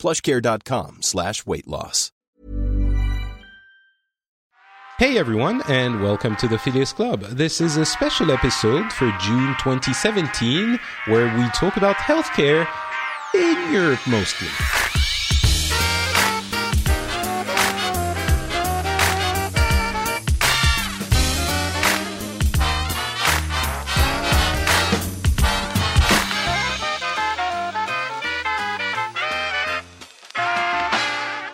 plushcare.com slash weight loss. Hey everyone, and welcome to the Phileas Club. This is a special episode for June 2017 where we talk about healthcare in Europe mostly.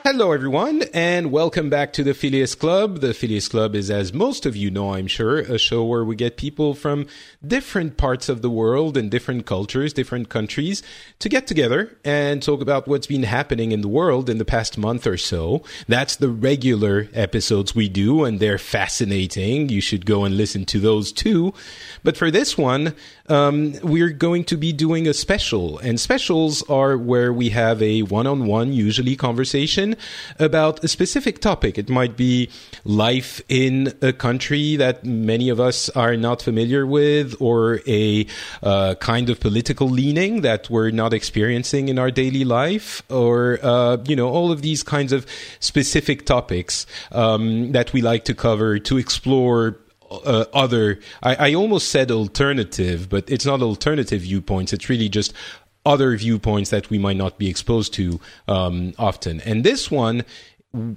Hello, everyone, and welcome back to the Phileas Club. The Phileas Club is, as most of you know, I'm sure, a show where we get people from different parts of the world and different cultures, different countries to get together and talk about what's been happening in the world in the past month or so. That's the regular episodes we do, and they're fascinating. You should go and listen to those too. But for this one, um, we're going to be doing a special, and specials are where we have a one on one, usually conversation about a specific topic. It might be life in a country that many of us are not familiar with, or a uh, kind of political leaning that we're not experiencing in our daily life, or, uh, you know, all of these kinds of specific topics um, that we like to cover to explore uh, other I, I, almost said alternative but it's not alternative viewpoints it's really just other viewpoints that we might not be exposed to um, often. And this one,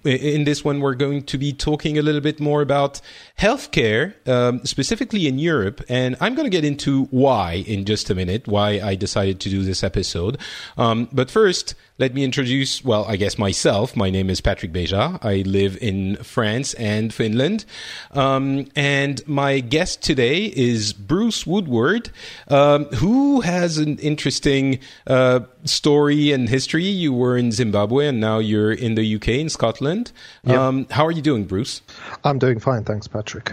in this one, we're going to be talking a little bit more about healthcare, um, specifically in Europe. And I'm going to get into why in just a minute, why I decided to do this episode. Um, but first, let me introduce, well, I guess myself. My name is Patrick Beja. I live in France and Finland. Um, and my guest today is Bruce Woodward, um, who has an interesting uh, story and history. You were in Zimbabwe and now you're in the UK, in Scotland. Yep. Um, how are you doing, Bruce? I'm doing fine. Thanks, Patrick.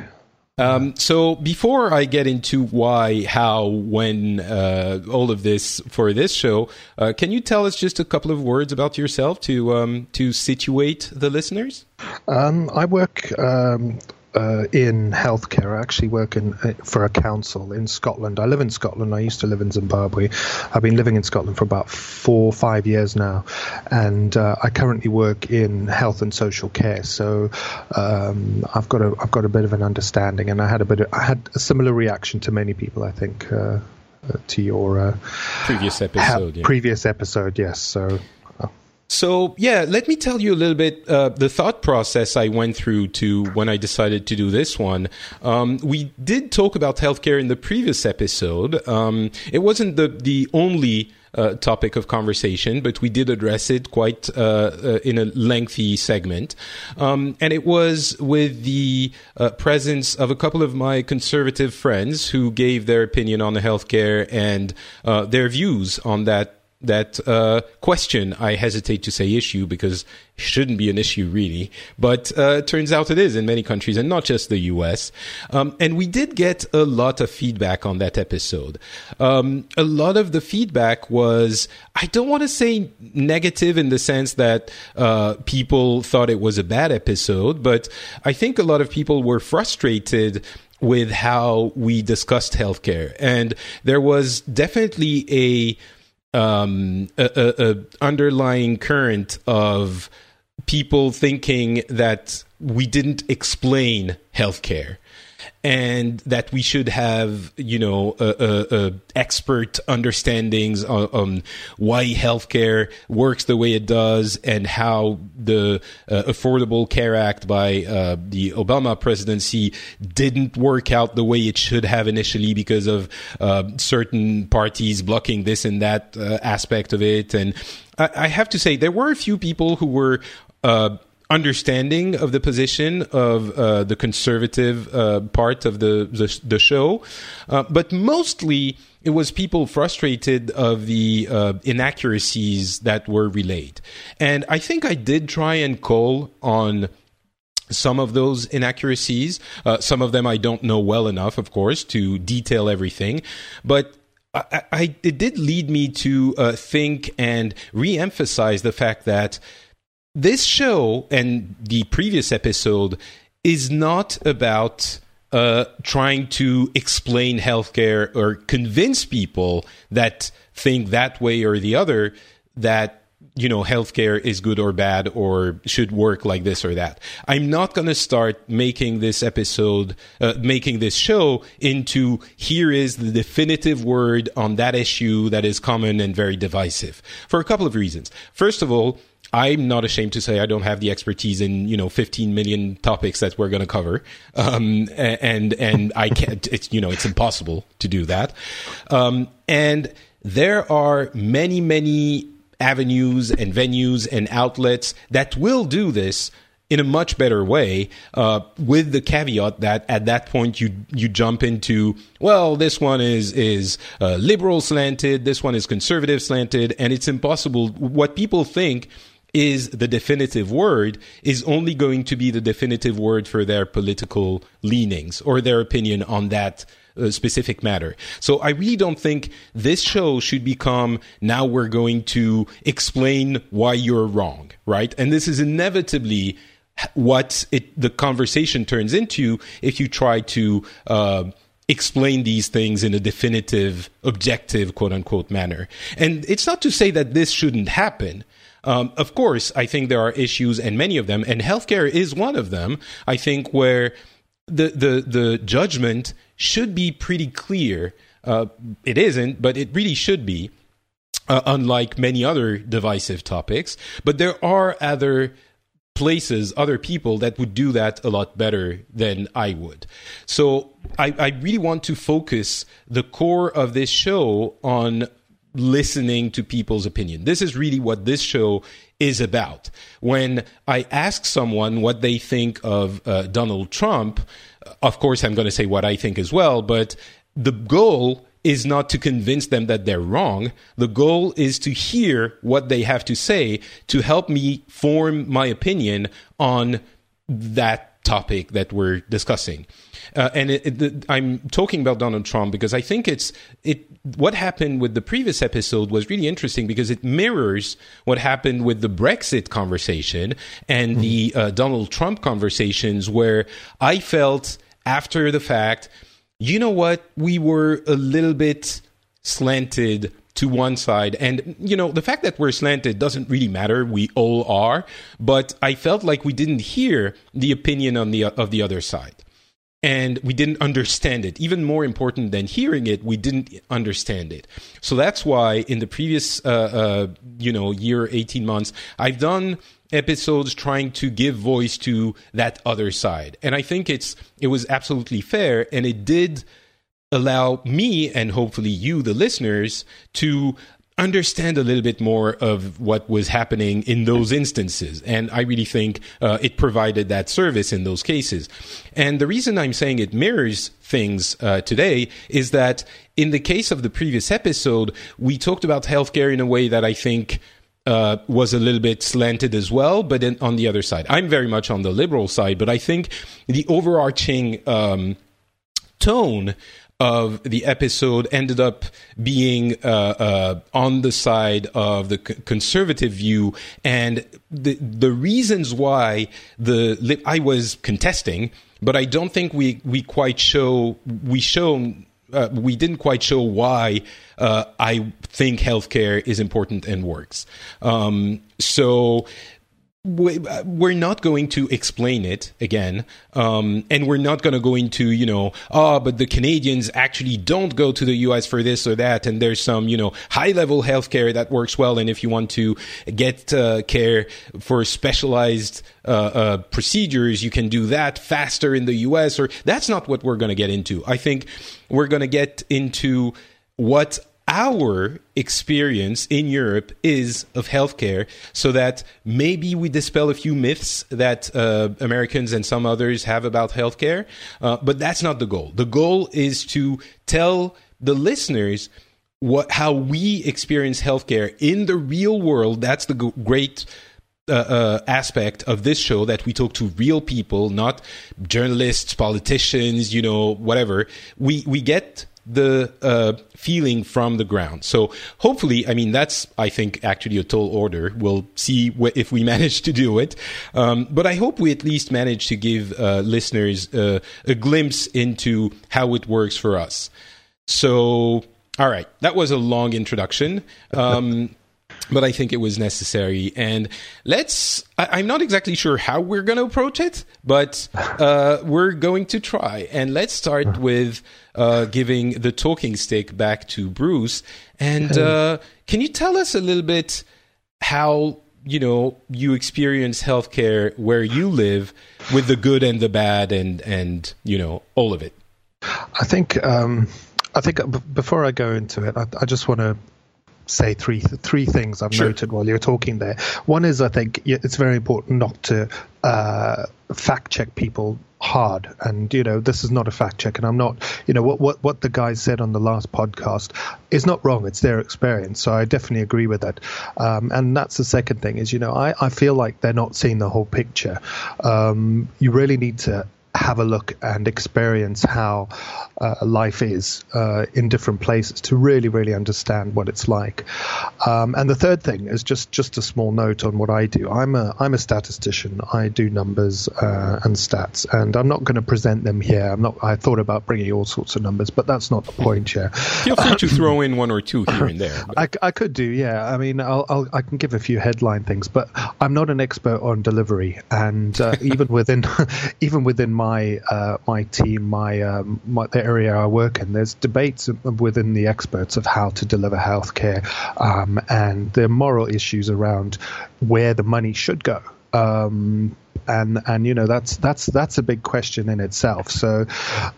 Um, so before I get into why, how, when, uh, all of this for this show, uh, can you tell us just a couple of words about yourself to um, to situate the listeners? Um, I work um, uh, in healthcare. I actually work in uh, for a council in Scotland. I live in Scotland. I used to live in Zimbabwe. I've been living in Scotland for about four, or five years now, and uh, I currently work in health and social care. So um, I've got a I've got a bit of an understanding, and I had a bit of, I had a similar reaction to many people. I think. Uh, uh to your uh, previous episode, ha- yeah. previous episode, yes. So so, yeah, let me tell you a little bit uh, the thought process I went through to when I decided to do this one. Um, we did talk about healthcare in the previous episode. Um, it wasn't the the only uh, topic of conversation, but we did address it quite uh, uh, in a lengthy segment. Um, and it was with the uh, presence of a couple of my conservative friends who gave their opinion on the healthcare and uh, their views on that that uh, question, I hesitate to say issue because it shouldn't be an issue really, but uh, turns out it is in many countries and not just the US. Um, and we did get a lot of feedback on that episode. Um, a lot of the feedback was, I don't want to say negative in the sense that uh, people thought it was a bad episode, but I think a lot of people were frustrated with how we discussed healthcare. And there was definitely a um, a, a, a underlying current of people thinking that we didn't explain healthcare and that we should have, you know, expert understandings on, on, why healthcare works the way it does and how the uh, Affordable Care Act by uh, the Obama presidency didn't work out the way it should have initially because of uh, certain parties blocking this and that uh, aspect of it. And I, I, have to say, there were a few people who were uh, understanding of the position of uh, the conservative uh, part of the the, the show, uh, but mostly it was people frustrated of the uh, inaccuracies that were relayed. And I think I did try and call on some of those inaccuracies. Uh, some of them I don't know well enough, of course, to detail everything. But I, I, it did lead me to uh, think and re-emphasize the fact that this show and the previous episode is not about uh, trying to explain healthcare or convince people that think that way or the other that you know healthcare is good or bad or should work like this or that. I'm not going to start making this episode, uh, making this show into here is the definitive word on that issue that is common and very divisive for a couple of reasons. First of all, I'm not ashamed to say I don't have the expertise in you know 15 million topics that we're going to cover, um, and and I can't. It's you know it's impossible to do that, um, and there are many many avenues and venues and outlets that will do this in a much better way, uh, with the caveat that at that point you you jump into well, this one is is uh, liberal slanted, this one is conservative slanted, and it's impossible. What people think is the definitive word is only going to be the definitive word for their political leanings or their opinion on that uh, specific matter. So I really don't think this show should become now we're going to explain why you're wrong, right? And this is inevitably what it, the conversation turns into if you try to uh, explain these things in a definitive, objective, quote unquote manner. And it's not to say that this shouldn't happen. Um, of course, I think there are issues, and many of them, and healthcare is one of them. I think where the the the judgment should be pretty clear. Uh, it isn't, but it really should be. Uh, unlike many other divisive topics, but there are other places, other people that would do that a lot better than I would. So I, I really want to focus the core of this show on listening to people's opinion. This is really what this show is about. When I ask someone what they think of uh, Donald Trump, of course, I'm going to say what I think as well, but the goal is not to convince them that they're wrong. The goal is to hear what they have to say to help me form my opinion on that topic that we're discussing. Uh, and it, it, I'm talking about Donald Trump because I think it's it. What happened with the previous episode was really interesting because it mirrors what happened with the Brexit conversation and mm-hmm. the uh, Donald Trump conversations, where I felt after the fact, you know what, we were a little bit slanted to one side. And, you know, the fact that we're slanted doesn't really matter. We all are. But I felt like we didn't hear the opinion on the, of the other side and we didn't understand it. Even more important than hearing it, we didn't understand it. So that's why in the previous, uh, uh, you know, year, 18 months, I've done episodes trying to give voice to that other side. And I think it's, it was absolutely fair and it did allow me and hopefully you, the listeners, to understand a little bit more of what was happening in those instances. And I really think uh, it provided that service in those cases. And the reason I'm saying it mirrors things uh, today is that in the case of the previous episode, we talked about healthcare in a way that I think uh, was a little bit slanted as well, but then on the other side, I'm very much on the liberal side, but I think the overarching um, tone of the episode ended up being uh, uh, on the side of the c- conservative view, and the the reasons why the I was contesting, but I don't think we we quite show we show. Uh, we didn't quite show why uh, I think healthcare is important and works. Um, so we're not going to explain it again, um, and we're not going to go into you know, oh, but the Canadians actually don't go to the U.S. for this or that, and there's some you know high level healthcare that works well, and if you want to get uh, care for specialized uh, uh, procedures, you can do that faster in the U.S. Or that's not what we're going to get into. I think we're going to get into what our experience in Europe is of healthcare, so that maybe we dispel a few myths that uh, Americans and some others have about healthcare. Uh, but that's not the goal. The goal is to tell the listeners what how we experience healthcare in the real world. That's the g- great uh, uh, aspect of this show that we talk to real people, not journalists, politicians, you know, whatever. We we get the uh, feeling from the ground. So hopefully, I mean, that's I think actually a tall order. We'll see wh- if we manage to do it. Um, but I hope we at least manage to give uh, listeners uh, a glimpse into how it works for us. So all right, that was a long introduction. Um, but I think it was necessary. And let's, I, am not exactly sure how we're going to approach it, but uh, we're going to try. And let's start with uh, giving the talking stick back to Bruce. And uh, can you tell us a little bit how, you know, you experience healthcare where you live with the good and the bad and, and you know, all of it? I think. Um I think uh, before I go into it, I, I just want to say three three things I've sure. noted while you're talking there. One is I think it's very important not to uh, fact check people hard. And you know this is not a fact check and i'm not you know what what what the guys said on the last podcast is not wrong. It's their experience. So i definitely agree with that. Um, and that's the second thing is you know i i feel like they're not seeing the whole picture. Um, you really need to have a look and experience how uh, life is uh, in different places to really, really understand what it's like. Um, and the third thing is just just a small note on what I do. I'm a I'm a statistician. I do numbers uh, and stats, and I'm not going to present them here. I'm not. I thought about bringing all sorts of numbers, but that's not the point here. Feel free to throw in one or two here and there. I, I, could do, yeah. I mean, I'll, I'll, i can give a few headline things, but I'm not an expert on delivery, and uh, even within even within my uh, my team, my, um, my the area I work in, there's debates within the experts of how to deliver healthcare, um, and are moral issues around where the money should go. Um, and and you know that's that's that's a big question in itself. So.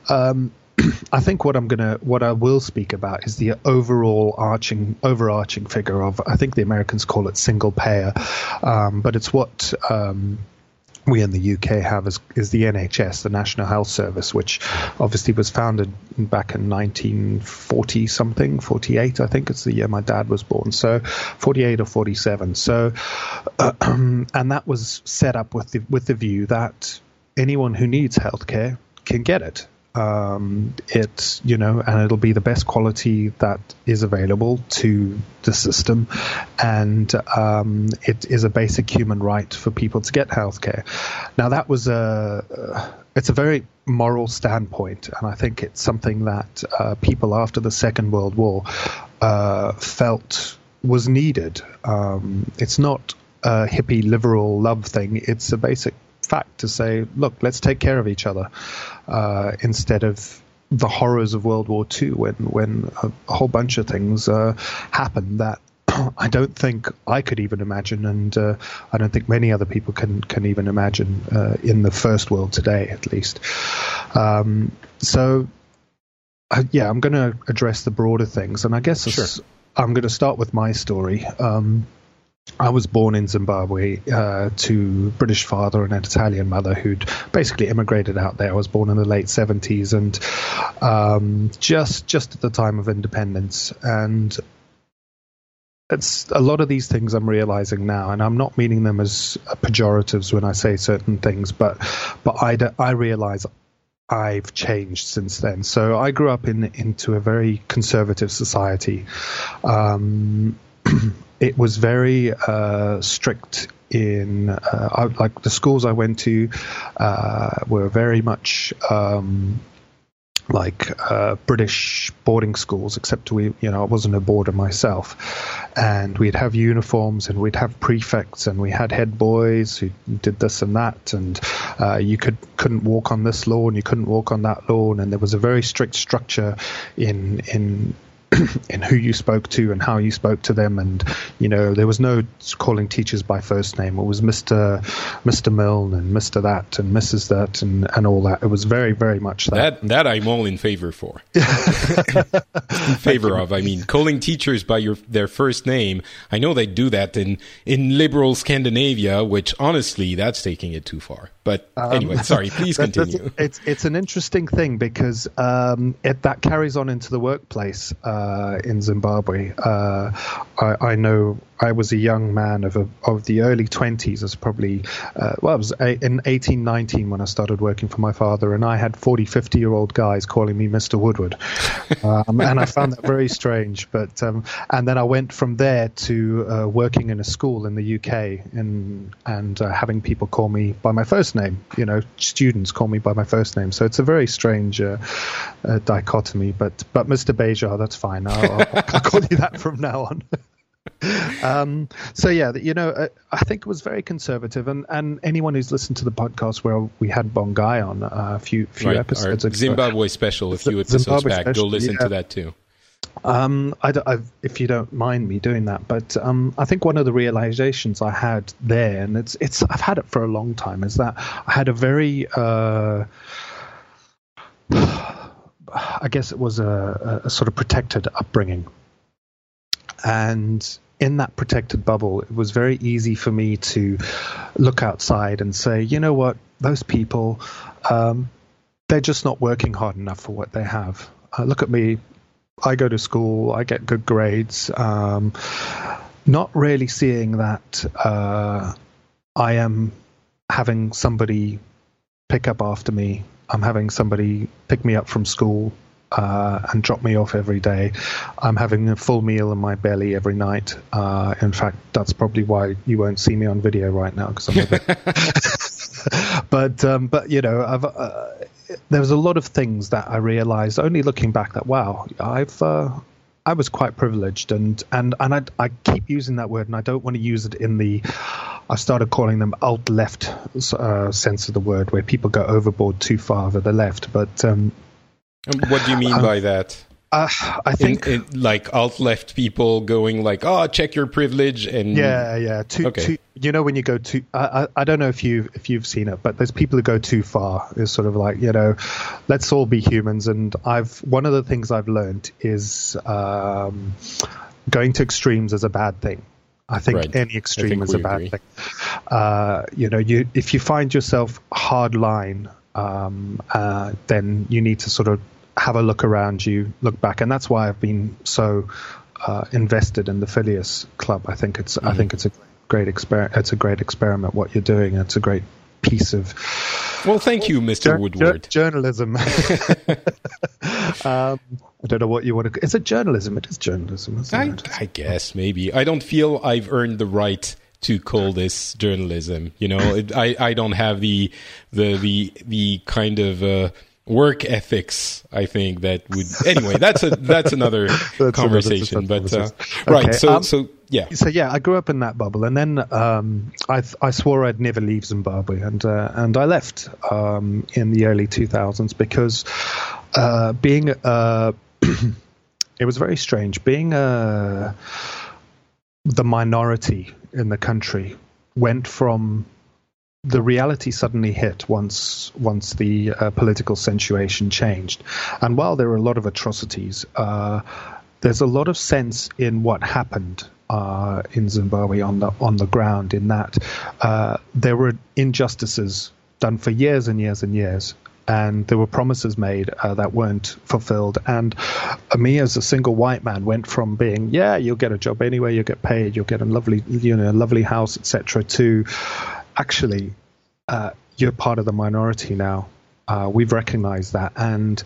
Um, I think what I'm gonna, what I will speak about is the overall arching, overarching figure of. I think the Americans call it single payer, um, but it's what um, we in the UK have is, is the NHS, the National Health Service, which obviously was founded back in 1940 something, 48, I think it's the year my dad was born. So 48 or 47. So, uh, and that was set up with the, with the view that anyone who needs healthcare can get it. Um, it's you know, and it'll be the best quality that is available to the system, and um, it is a basic human right for people to get healthcare. Now that was a it's a very moral standpoint, and I think it's something that uh, people after the Second World War uh, felt was needed. Um, it's not a hippie liberal love thing; it's a basic fact to say, look, let's take care of each other uh, instead of the horrors of World War II when when a, a whole bunch of things uh, happened that I don't think I could even imagine, and uh, I don't think many other people can can even imagine uh, in the first world today, at least. Um, so, uh, yeah, I'm going to address the broader things, and I guess sure. I'm going to start with my story. Um, I was born in Zimbabwe uh, to a British father and an Italian mother who'd basically immigrated out there. I was born in the late seventies and um, just just at the time of independence. And it's a lot of these things I'm realizing now, and I'm not meaning them as pejoratives when I say certain things, but but I I realize I've changed since then. So I grew up in into a very conservative society. Um, it was very uh, strict in uh, I, like the schools I went to uh, were very much um, like uh, British boarding schools, except we, you know, I wasn't a boarder myself, and we'd have uniforms and we'd have prefects and we had head boys who did this and that, and uh, you could couldn't walk on this lawn, you couldn't walk on that lawn, and there was a very strict structure in in in who you spoke to and how you spoke to them. And you know there was no calling teachers by first name. It was mr mr milne and mr that and mrs that and and all that. It was very very much that. That, that i'm all in favor for. In favor of i mean calling teachers by your their first name. I know they do that in in liberal scandinavia which honestly that's taking it too far But um, anyway, sorry. Please continue. it's it's an interesting thing because um, it, that carries on into the workplace uh, in Zimbabwe. Uh, I, I, know I was a young man of a, of the early twenties. As probably uh, well, I was a, in eighteen nineteen when I started working for my father, and I had 40, 50 year old guys calling me Mister Woodward, um, and I found that very strange. But um, and then I went from there to uh, working in a school in the UK and and uh, having people call me by my first name. You know, students call me by my first name. So it's a very strange uh, uh, dichotomy. But but Mr. Beja, that's fine. I'll, I'll, I'll call you that from now on. um, so yeah, you know, uh, I think it was very conservative, and, and anyone who's listened to the podcast where we had Bongai on uh, a few few right, episodes, ago, Zimbabwe special, a few episodes Zimbabwe back, special, go listen yeah. to that too. Um, I, I, if you don't mind me doing that, but um, I think one of the realizations I had there, and it's it's I've had it for a long time, is that I had a very uh, I guess it was a, a, sort of protected upbringing, and in that protected bubble, it was very easy for me to look outside and say, you know what, those people, um, they're just not working hard enough for what they have. Uh, look at me, I go to school, I get good grades. Um, not really seeing that uh, I am having somebody pick up after me. I'm having somebody pick me up from school uh, and drop me off every day. I'm having a full meal in my belly every night. Uh, in fact, that's probably why you won't see me on video right now because I'm a bit. but um, but you know, I've uh, there was a lot of things that I realized only looking back that wow, I've uh, I was quite privileged and and and I, I keep using that word and I don't want to use it in the I started calling them alt left uh, sense of the word where people go overboard too far to the left, but. Um, what do you mean um, by that? Uh, I think in, in, like alt left people going like, "Oh, check your privilege," and yeah, yeah. Too, okay. Too, you know, when you go too, I, I, I, don't know if you if you've seen it, but there's people who go too far. It's sort of like you know, let's all be humans. And I've one of the things I've learned is um, going to extremes is a bad thing. I think right. any extreme think is a bad agree. thing. Uh, you know, you if you find yourself hard line, um, uh, then you need to sort of have a look around you, look back, and that's why I've been so uh, invested in the Phileas Club. I think it's mm-hmm. I think it's a great experiment. It's a great experiment what you're doing. It's a great piece of well, thank you, Mr. Woodward. journalism. um, I don't know what you want to. Is it journalism? It is journalism. I, it? I guess maybe. I don't feel I've earned the right to call this journalism. You know, it, I I don't have the the the the kind of uh, work ethics i think that would anyway that's a that's another that's conversation another, but uh, right so um, so yeah. so yeah i grew up in that bubble and then um, I, I swore i'd never leave zimbabwe and uh, and i left um, in the early 2000s because uh, being uh, it was very strange. Being uh, the minority in the country went from the reality suddenly hit once once the uh, political situation changed, and while there were a lot of atrocities, uh, there's a lot of sense in what happened uh, in Zimbabwe on the on the ground. In that uh, there were injustices done for years and years and years. And there were promises made uh, that weren't fulfilled. And me, as a single white man, went from being, yeah, you'll get a job anyway, you'll get paid, you'll get a lovely, you know, a lovely house, etc., to actually, uh, you're part of the minority now. Uh, we've recognized that, and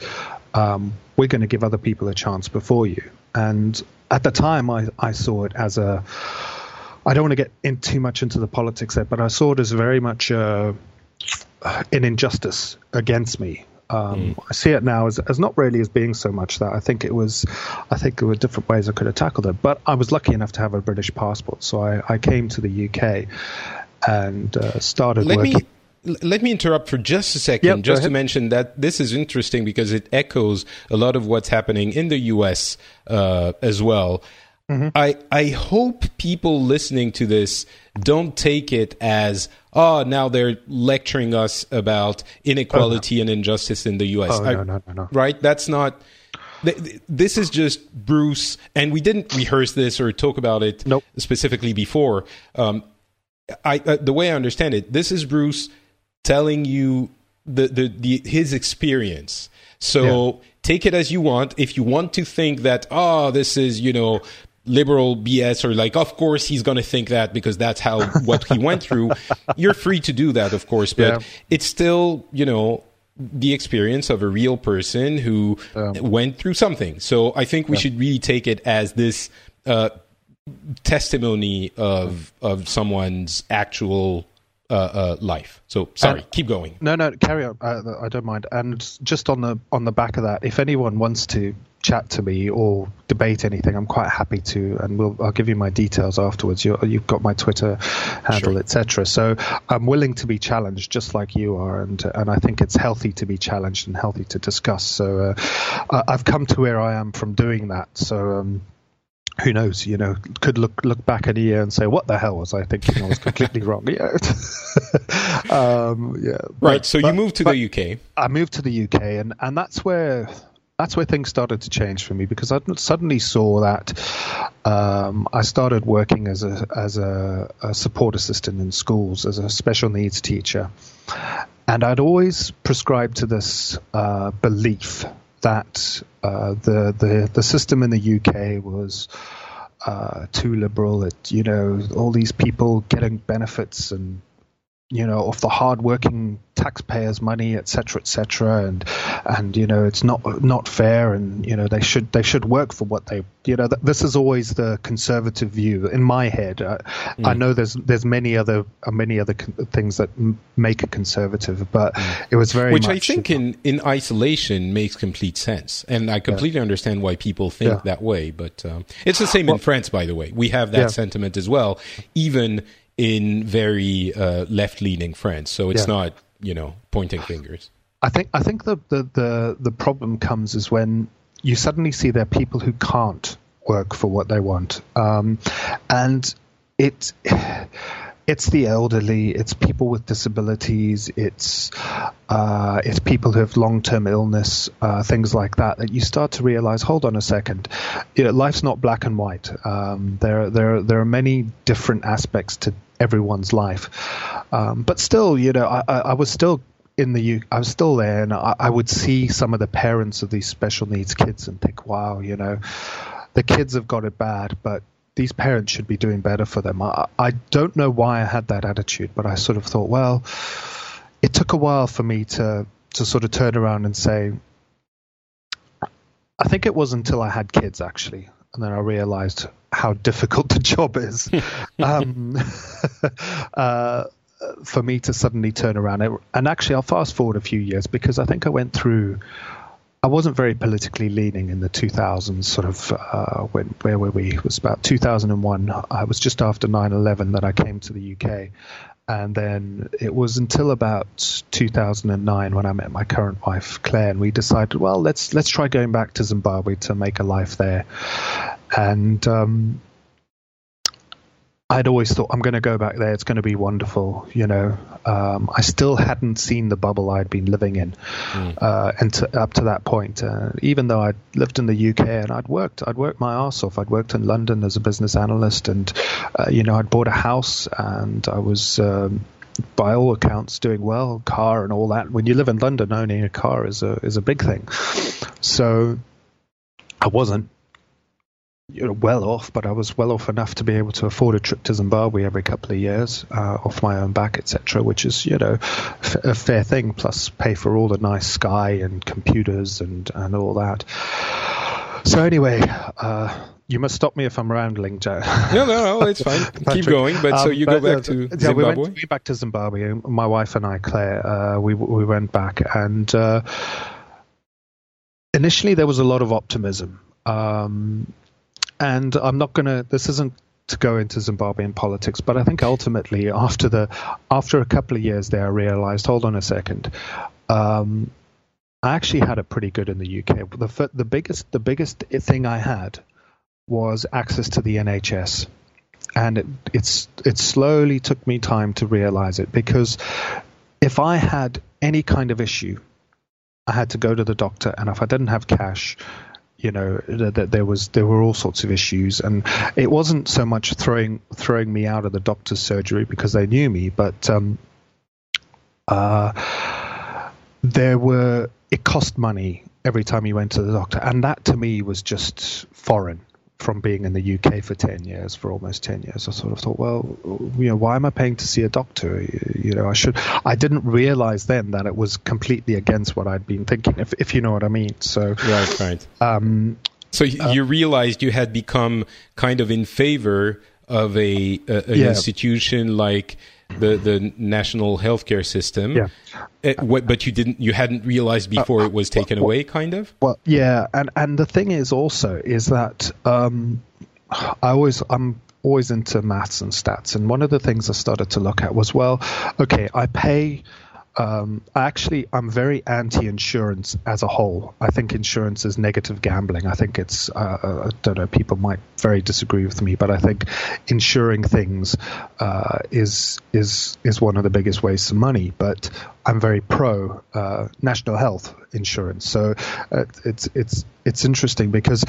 um, we're going to give other people a chance before you. And at the time, I, I saw it as a. I don't want to get in too much into the politics there, but I saw it as very much uh, an injustice against me. Um, mm. I see it now as, as not really as being so much that I think it was, I think there were different ways I could have tackled it. But I was lucky enough to have a British passport, so I, I came to the UK, and uh, started let working. Me, let me interrupt for just a second, yep, just to mention that this is interesting because it echoes a lot of what's happening in the U.S. Uh, as well. Mm-hmm. I I hope people listening to this don't take it as oh now they're lecturing us about inequality oh, no. and injustice in the U.S. Oh, I, no, no, no, no. Right? That's not. This is just Bruce, and we didn't rehearse this or talk about it nope. specifically before. Um, I uh, the way I understand it, this is Bruce telling you the, the, the his experience. So yeah. take it as you want. If you want to think that, oh, this is, you know, liberal BS or like, of course he's going to think that because that's how what he went through. You're free to do that, of course, but yeah. it's still, you know, the experience of a real person who yeah. went through something. So I think we should really take it as this uh, testimony of of someone's actual uh, uh, life. So sorry, keep going. No, no, carry on. I, I don't mind. And just on the on the back of that, if anyone wants to chat to me or debate anything, I'm quite happy to, and we'll, I'll give you my details afterwards. you have got my Twitter handle, sure. etc. So I'm willing to be challenged, just like you are, and and I think it's healthy to be challenged and healthy to discuss. So uh, I've come to where I am from doing that. So. Um, who knows? You know, could look look back at a year and say, "What the hell was I thinking? I was completely wrong." Yeah, um, yeah. Right. But, so you moved to the UK. I moved to the UK, and and that's where that's where things started to change for me because I suddenly saw that um, I started working as a as a, a, support assistant in schools as a special needs teacher, and I'd always prescribed to this uh, belief that uh, the the the system in the UK was. Uh, too liberal. It, you know, all these people getting benefits and you know, of the hard-working taxpayers' money, et cetera, et cetera, and and you know, it's not not fair, and you know, they should they should work for what they, you know, th- this is always the conservative view in my head. Uh, mm. I know there's there's many other uh, many other con- things that m- make a conservative, but mm. it was very which I think in in isolation makes complete sense, and I completely yeah. understand why people think yeah. that way. But um, it's the same well, in France, by the way. We have that yeah. sentiment as well, even in very uh, left-leaning France. So it's yeah. not you know pointing fingers. I think I think the, the the the problem comes is when you suddenly see there are people who can't work for what they want, um, and it it's the elderly, it's people with disabilities, it's uh, it's people who have long term illness, uh, things like that. That you start to realize, hold on a second, you know, life's not black and white. Um, there there there are many different aspects to everyone's life, um, but still, you know, I, I, was still in the U- I was still there, and I, I, would see some of the parents of these special needs kids and think, wow, you know, the kids have got it bad, but these parents should be doing better for them. I, I don't know why I had that attitude, but I sort of thought, well, it took a while for me to to sort of turn around and say, I think it was until I had kids actually, and then I realized how difficult the job is. um, uh, for me to suddenly turn around, and actually, I'll fast forward a few years because I think I went through I wasn't very politically leaning in the 2000s, sort of, uh, when, where were we? It was about 2001. I was just after 9 11 that I came to the UK. And then it was until about 2009 when I met my current wife, Claire, and we decided, well, let's let's try going back to Zimbabwe to make a life there. And um, I'd always thought I'm going to go back there. It's going to be wonderful. You know, um, I still hadn't seen the bubble I'd been living in, mm. uh, and to, up to that point, uh, even though I'd lived in the UK and I'd worked, I'd worked my ass off. I'd worked in London as a business analyst, and uh, you know, I'd bought a house and I was. Um, by all accounts, doing well, car and all that. When you live in London, owning a car is a is a big thing. So I wasn't you know, well off, but I was well off enough to be able to afford a trip to Zimbabwe every couple of years uh, off my own back, etc., which is, you know, f- a fair thing, plus pay for all the nice Sky and computers and, and all that. So, anyway, uh, you must stop me if I'm rambling, Joe. no, no, no, it's fine. Keep going. But um, so you but, go back uh, to Zimbabwe? we went, we back to Zimbabwe. My wife and I, Claire, uh, we, we went back. And uh, initially, there was a lot of optimism. Um, and I'm not going to. This isn't to go into Zimbabwean politics, but I think ultimately, after the after a couple of years there, I realized, hold on a second. Um, I actually had it pretty good in the UK. The the biggest the biggest thing I had was access to the NHS, and it it's it slowly took me time to realize it because if I had any kind of issue, I had to go to the doctor, and if I didn't have cash, you know that there was there were all sorts of issues. And it wasn't so much throwing throwing me out of the doctor's surgery because they knew me but um, uh, there were it cost money every time you went to the doctor, and that to me was just foreign from being in the UK for 10 years, for almost 10 years, I sort of thought, well, you know, why am I paying to see a doctor? You know, I should, I didn't realize then that it was completely against what I'd been thinking, if, if you know what I mean. So, right, right. Um, so uh, you realized you had become kind of in favor of a, a an yeah. institution like the the national healthcare system. Yeah. It, uh, what, but you didn't you hadn't realized uh, before uh, it was taken well, away, kind of. Well, yeah, and and the thing is also is that um, I always I'm always into maths and stats, and one of the things I started to look at was well, okay, I pay um, actually, I'm very anti-insurance as a whole. I think insurance is negative gambling. I think it's, uh, uh, I don't know, people might very disagree with me, but I think insuring things uh, is is is one of the biggest wastes of money. But I'm very pro uh, national health insurance. So uh, it's it's it's interesting because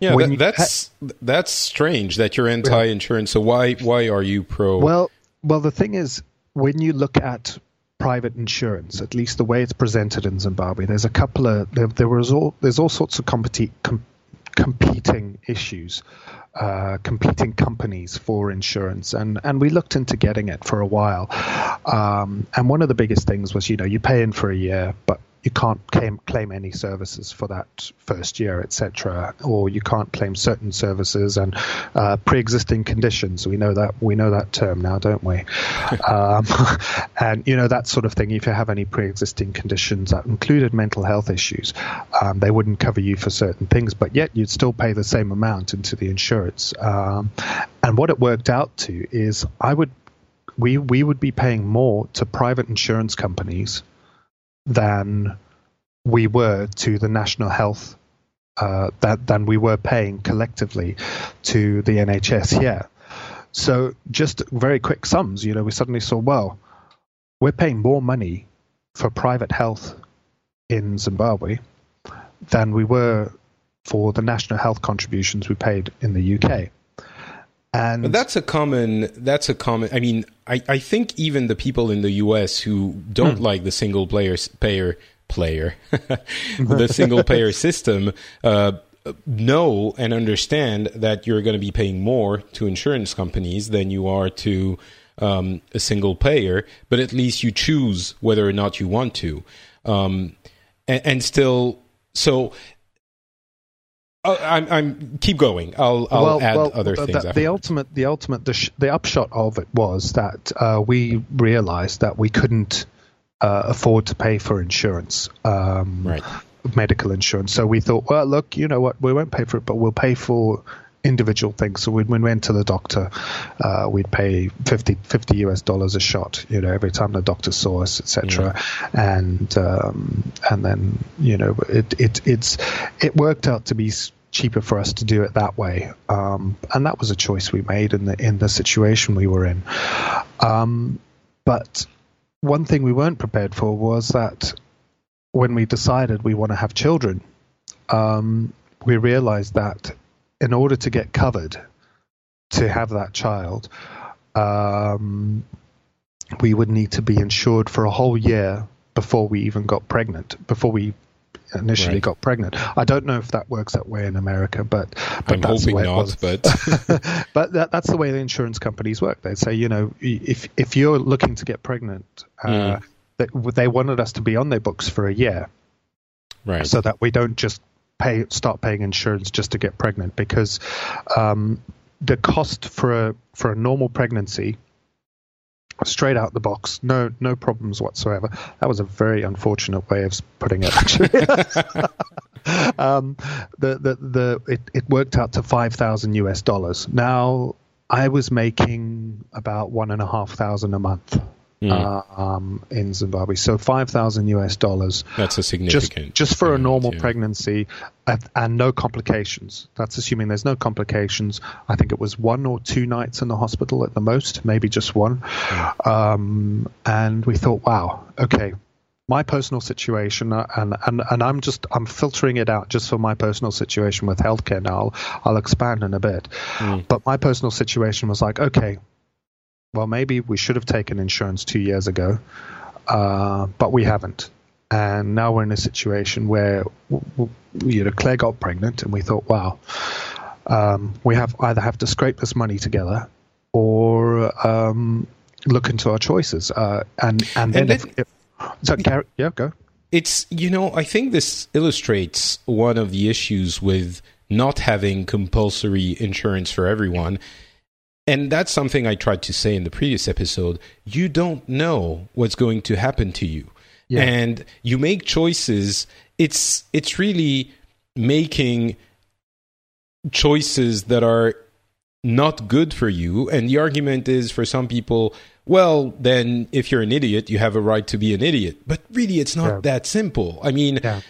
yeah, that, that's ha- that's strange that you're anti-insurance. So why why are you pro? Well, well, the thing is, when you look at private insurance, at least the way it's presented in Zimbabwe. There's a couple of there, there was all there's all sorts of competi- com- competing issues, uh, competing companies for insurance, and and we looked into getting it for a while. Um, and one of the biggest things was you know you pay in for a year, but you can't claim, claim any services for that first year, etc., or you can't claim certain services and uh, pre-existing conditions. We know that we know that term now, don't we? um, and you know that sort of thing. If you have any pre-existing conditions that included mental health issues, um, they wouldn't cover you for certain things, but yet you'd still pay the same amount into the insurance. Um, and what it worked out to is, I would we we would be paying more to private insurance companies than we were to the national health uh, that than we were paying collectively to the NHS here. So just very quick sums, you know, we suddenly saw, well, we're paying more money for private health in Zimbabwe than we were for the national health contributions we paid in the UK. And but that's a common. That's a common. I mean, I, I think even the people in the U.S. who don't hmm. like the single player payer player, the single payer system, uh, know and understand that you're going to be paying more to insurance companies than you are to um, a single payer. But at least you choose whether or not you want to, um, and, and still. So Oh, I'm, I'm, keep going. I'll, I'll well, add well, other things. The, the ultimate, the ultimate, the, sh- the, upshot of it was that uh, we realized that we couldn't uh, afford to pay for insurance, um, right? Medical insurance. So we thought, well, look, you know what? We won't pay for it, but we'll pay for individual things. So when we went to the doctor, uh, we'd pay 50, 50, US dollars a shot, you know, every time the doctor saw us, etc. Yeah. And um, and then you know, it it it's it worked out to be cheaper for us to do it that way. Um, and that was a choice we made in the in the situation we were in. Um, but one thing we weren't prepared for was that when we decided we want to have children, um, we realized that in order to get covered to have that child, um, we would need to be insured for a whole year before we even got pregnant, before we initially right. got pregnant. I don't know if that works that way in America, but, but I'm that's hoping the way not. But but that, that's the way the insurance companies work. They say, you know, if if you're looking to get pregnant, uh, mm. they, they wanted us to be on their books for a year, right? So that we don't just pay start paying insurance just to get pregnant because um, the cost for a for a normal pregnancy straight out the box, no no problems whatsoever. That was a very unfortunate way of putting it. Actually, um, the the the it, it worked out to five thousand US dollars. Now I was making about one and a half thousand a month. Mm. Um, in Zimbabwe. So five thousand US dollars. That's a significant just, just for a normal yeah. pregnancy and, and, no complications. That's assuming there's no complications. I think it was one or two nights in the hospital at the most, maybe just one. Mm. Um, and we thought, wow, okay. My personal situation, uh, and, and and I'm just I'm filtering it out just for my personal situation with healthcare. Now I'll, I'll expand in a bit, mm. but my personal situation was like, okay, well, maybe we should have taken insurance two years ago. uh, but we haven't. And now we're in a situation where you know Claire got pregnant, and we thought, wow, um, we have either have to scrape this money together or um, look into our choices. Uh, and and then, and then if, if, so, yeah, go. It's you know I think this illustrates one of the issues with not having compulsory insurance for everyone. And that's something I tried to say in the previous episode. You don't know what's going to happen to you. Yeah. And you make choices. It's it's really making choices that are not good for you. And the argument is for some people, well, then if you're an idiot, you have a right to be an idiot. But really, it's not yeah. that simple. I mean, yeah.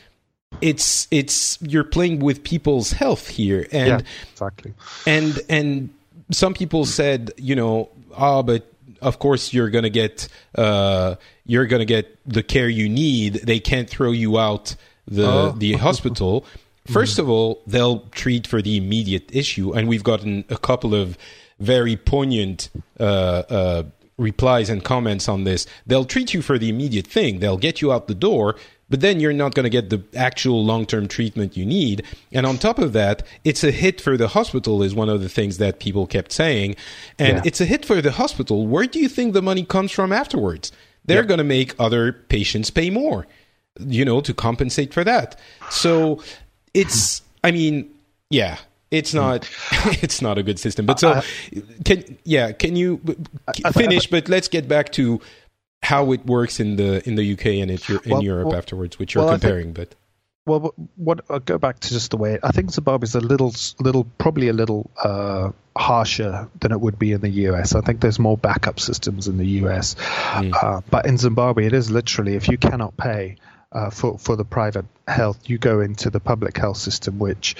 it's it's you're playing with people's health here, and yeah, exactly. And and some people said, you know, ah, oh, but of course you're gonna get uh, you're gonna get the care you need. They can't throw you out the oh. the hospital. First of all, they'll treat for the immediate issue, and we've gotten a couple of very poignant uh, uh, replies and comments on this. They'll treat you for the immediate thing. They'll get you out the door, but then you're not going to get the actual long-term treatment you need. And on top of that, it's a hit for the hospital is one of the things that people kept saying. And yeah. it's a hit for the hospital. Where do you think the money comes from afterwards? They're going to make other patients pay more, you know, to compensate for that. So it's i mean yeah it's not it's not a good system but so can yeah can you finish but let's get back to how it works in the in the UK and in, well, Europe well, afterwards which you're well, comparing think, but well what I'll go back to just the way I think Zimbabwe is a little little probably a little uh, harsher than it would be in the US I think there's more backup systems in the US mm. uh, but in Zimbabwe it is literally if you cannot pay uh, for for the private health, you go into the public health system, which,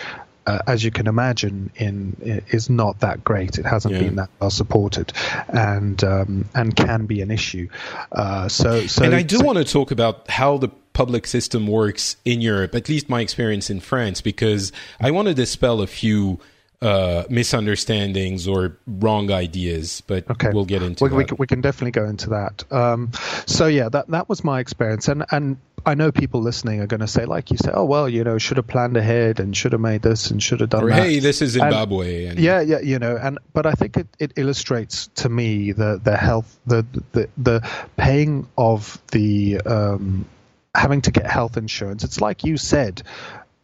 uh, as you can imagine, in is not that great. It hasn't yeah. been that well supported, and um, and can be an issue. Uh, so, so, and I do so, want to talk about how the public system works in Europe. At least my experience in France, because I want to dispel a few uh, misunderstandings or wrong ideas, but okay. we'll get into we, that. We, can, we can definitely go into that. Um, so yeah, that that was my experience, and and I know people listening are going to say, like you say, oh well, you know, should have planned ahead and should have made this and should have done or, that. Hey, this is Zimbabwe. And, and, yeah, yeah, you know, and but I think it, it illustrates to me the the health the the the paying of the um, having to get health insurance. It's like you said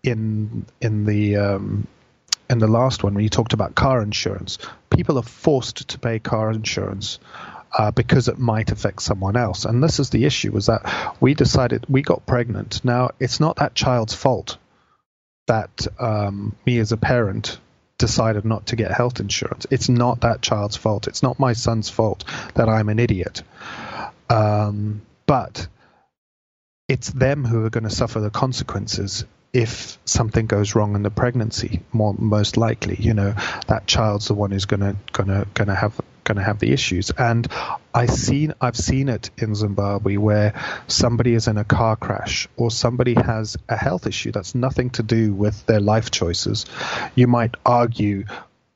in in the um, in the last one when you talked about car insurance. People are forced to pay car insurance. Uh, because it might affect someone else. And this is the issue: was that we decided we got pregnant. Now it's not that child's fault that um, me as a parent decided not to get health insurance. It's not that child's fault. It's not my son's fault that I'm an idiot. Um, but it's them who are going to suffer the consequences if something goes wrong in the pregnancy more most likely you know that child's the one who's to going to have to have the issues. And i seen i've seen it in zimbabwe where somebody is in a car crash or somebody has a health issue that's nothing to do with their life choices. You might argue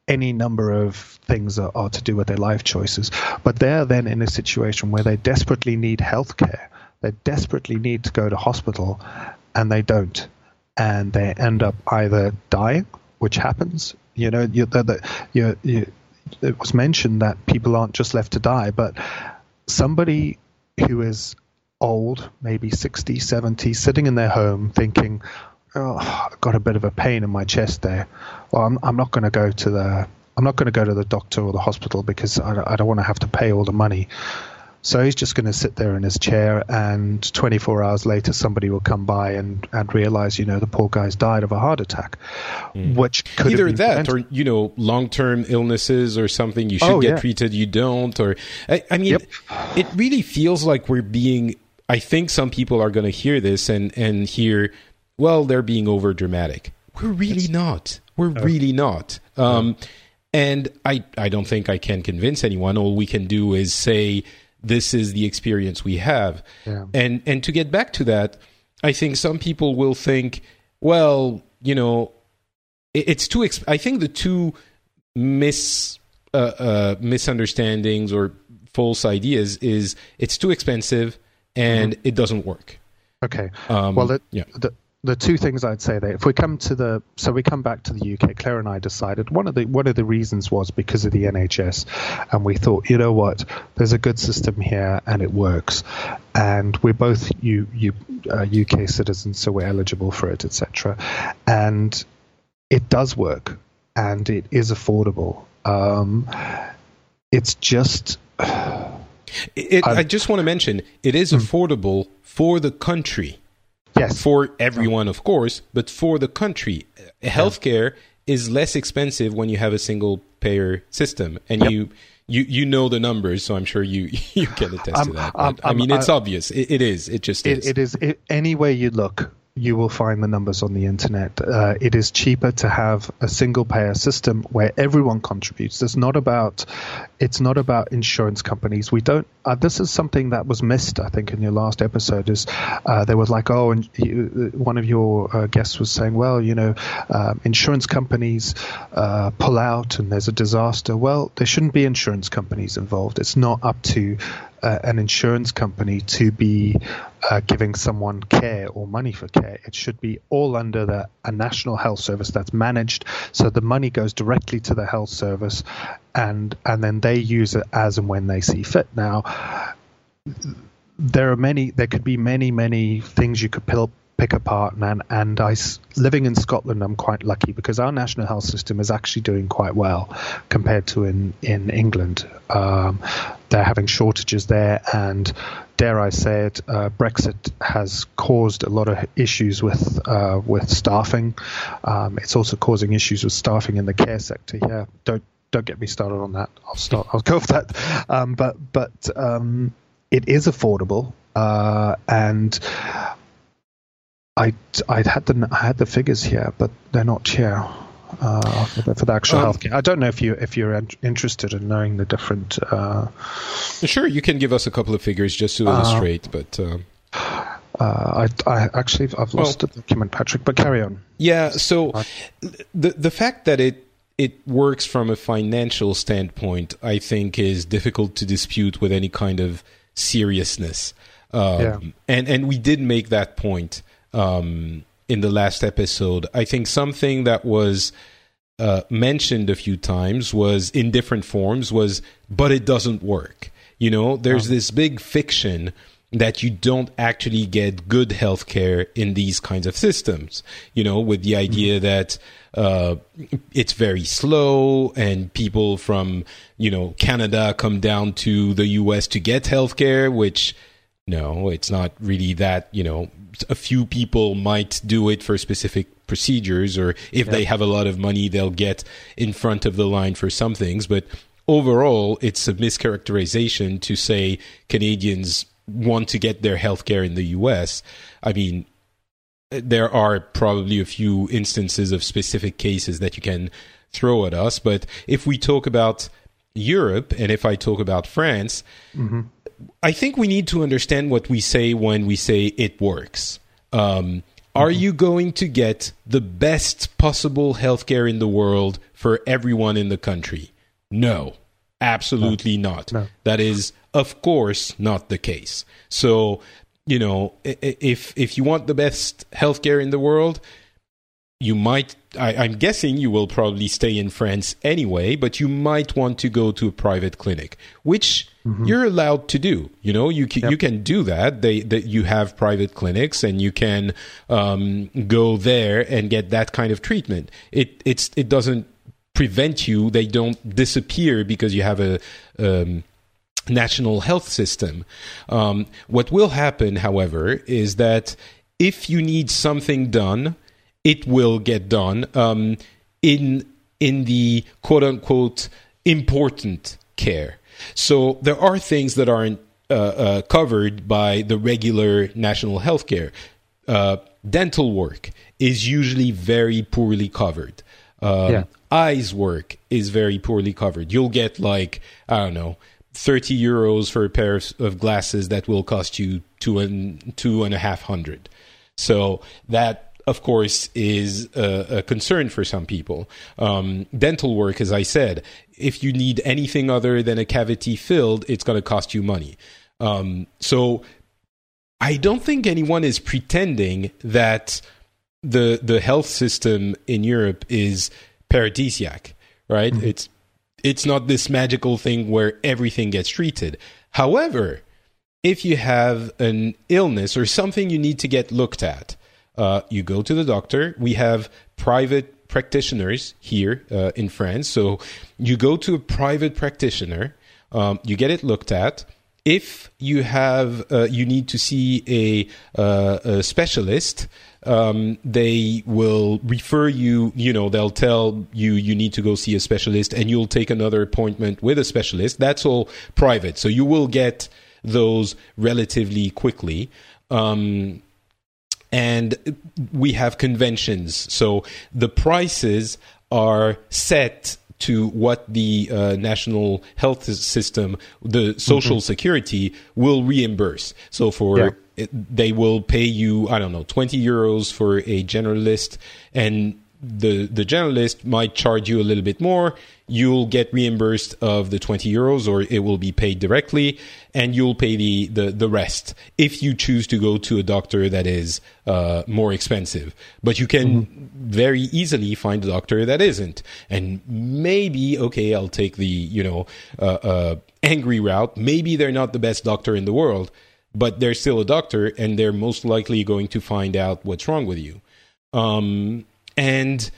any number of things are, are to do with their life choices but they're then in a situation where they desperately need health care they desperately need to go to hospital and they don't and they end up either dying, which happens. You know, you, the, the, you, you, it was mentioned that people aren't just left to die, but somebody who is old, maybe 60, 70, sitting in their home thinking, oh, I've got a bit of a pain in my chest there. Well, I'm, I'm not going to go to the I'm not going to go to the doctor or the hospital because I, I don't want to have to pay all the money. So he's just going to sit there in his chair, and 24 hours later, somebody will come by and, and realize, you know, the poor guy's died of a heart attack, mm. which could either that prevented. or you know, long term illnesses or something. You should oh, get yeah. treated, you don't. Or I, I mean, yep. it really feels like we're being. I think some people are going to hear this and and hear, well, they're being over dramatic. We're really it's, not. We're oh. really not. Um, and I I don't think I can convince anyone. All we can do is say this is the experience we have. Yeah. And and to get back to that, I think some people will think, well, you know, it, it's too. Exp- I think the two mis uh, uh, misunderstandings or false ideas is it's too expensive and mm-hmm. it doesn't work. Okay. Um, well, yeah. the the two things I'd say there. If we come to the, so we come back to the UK. Claire and I decided one of the one of the reasons was because of the NHS, and we thought, you know what, there's a good system here and it works, and we're both U, U, uh, UK citizens, so we're eligible for it, etc. And it does work, and it is affordable. Um, it's just. It, I just want to mention it is hmm. affordable for the country. Yes. For everyone, of course, but for the country. Healthcare yeah. is less expensive when you have a single payer system. And yep. you you you know the numbers, so I'm sure you you can attest um, to that. Um, I mean, it's obvious. It, it is. It just it, is. It is. It, any way you look, you will find the numbers on the internet. Uh, it is cheaper to have a single payer system where everyone contributes. It's not about it's not about insurance companies. We don't. Uh, this is something that was missed, I think, in your last episode. Is uh, there was like, oh, and you, one of your uh, guests was saying, well, you know, um, insurance companies uh, pull out and there's a disaster. Well, there shouldn't be insurance companies involved. It's not up to uh, an insurance company to be uh, giving someone care or money for care. It should be all under the, a national health service that's managed, so the money goes directly to the health service, and and then they use it as and when they see fit. Now, there are many. There could be many many things you could pill, pick apart and and I living in Scotland I'm quite lucky because our national health system is actually doing quite well compared to in in England. Um, they're having shortages there. And dare I say it uh, Brexit has caused a lot of issues with uh, with staffing. Um, it's also causing issues with staffing in the care sector. Yeah don't don't get me started on that. I'll start I'll go for that. Um, but but um, it is affordable uh, and I I had the I had the figures here, but they're not here. Uh, for, the, for, the, actual um, healthcare. I don't know if you if you're interested in knowing the different. Uh, sure, you can give us a couple of figures just to uh, illustrate, but. Um, uh, I, I actually I've lost well, the document, Patrick. But carry on. Yeah. So the the fact that it it works from a financial standpoint, I think, is difficult to dispute with any kind of seriousness. Um, yeah. And and we did make that point um, in the last episode. I think something that was uh, mentioned a few times was in different forms was, but it doesn't work. You know, there's this big fiction that you don't actually get good healthcare in these kinds of systems. You know, with the idea mm-hmm. that uh, it's very slow and people from you know Canada come down to the U.S. to get healthcare, which no, it's not really that. You know, a few people might do it for specific procedures, or if yeah. they have a lot of money, they'll get in front of the line for some things. But overall, it's a mischaracterization to say Canadians want to get their health care in the US. I mean, there are probably a few instances of specific cases that you can throw at us. But if we talk about Europe and if I talk about France, mm-hmm. I think we need to understand what we say when we say it works. Um, are mm-hmm. you going to get the best possible healthcare in the world for everyone in the country? No, absolutely no. not. No. That is, of course, not the case. So, you know, if if you want the best healthcare in the world, you might I, am guessing you will probably stay in France anyway, but you might want to go to a private clinic, which mm-hmm. you're allowed to do. You know, you can, yep. you can do that. They that you have private clinics and you can um, go there and get that kind of treatment. It it's it doesn't prevent you. They don't disappear because you have a um, national health system. Um, what will happen, however, is that if you need something done it will get done um, in in the quote unquote important care. So there are things that aren't uh, uh, covered by the regular national health care. Uh, dental work is usually very poorly covered. Um, yeah. Eyes work is very poorly covered. You'll get like I don't know. 30 euros for a pair of glasses that will cost you two and two and a half hundred. So that of course, is a, a concern for some people. Um, dental work, as I said, if you need anything other than a cavity filled, it's going to cost you money. Um, so I don't think anyone is pretending that the the health system in Europe is paradisiac, right? Mm-hmm. It's it's not this magical thing where everything gets treated. However, if you have an illness or something you need to get looked at, uh, you go to the doctor. We have private practitioners here uh, in France. So you go to a private practitioner, um, you get it looked at. If you have, uh, you need to see a, uh, a specialist. Um, they will refer you. You know, they'll tell you you need to go see a specialist, and you'll take another appointment with a specialist. That's all private, so you will get those relatively quickly. Um, and we have conventions. So the prices are set to what the uh, national health system, the social mm-hmm. security, will reimburse. So for yeah. they will pay you, I don't know, twenty euros for a generalist, and the the generalist might charge you a little bit more you'll get reimbursed of the 20 euros or it will be paid directly and you'll pay the, the, the rest if you choose to go to a doctor that is uh, more expensive. But you can mm-hmm. very easily find a doctor that isn't. And maybe, okay, I'll take the, you know, uh, uh, angry route. Maybe they're not the best doctor in the world, but they're still a doctor and they're most likely going to find out what's wrong with you. Um, and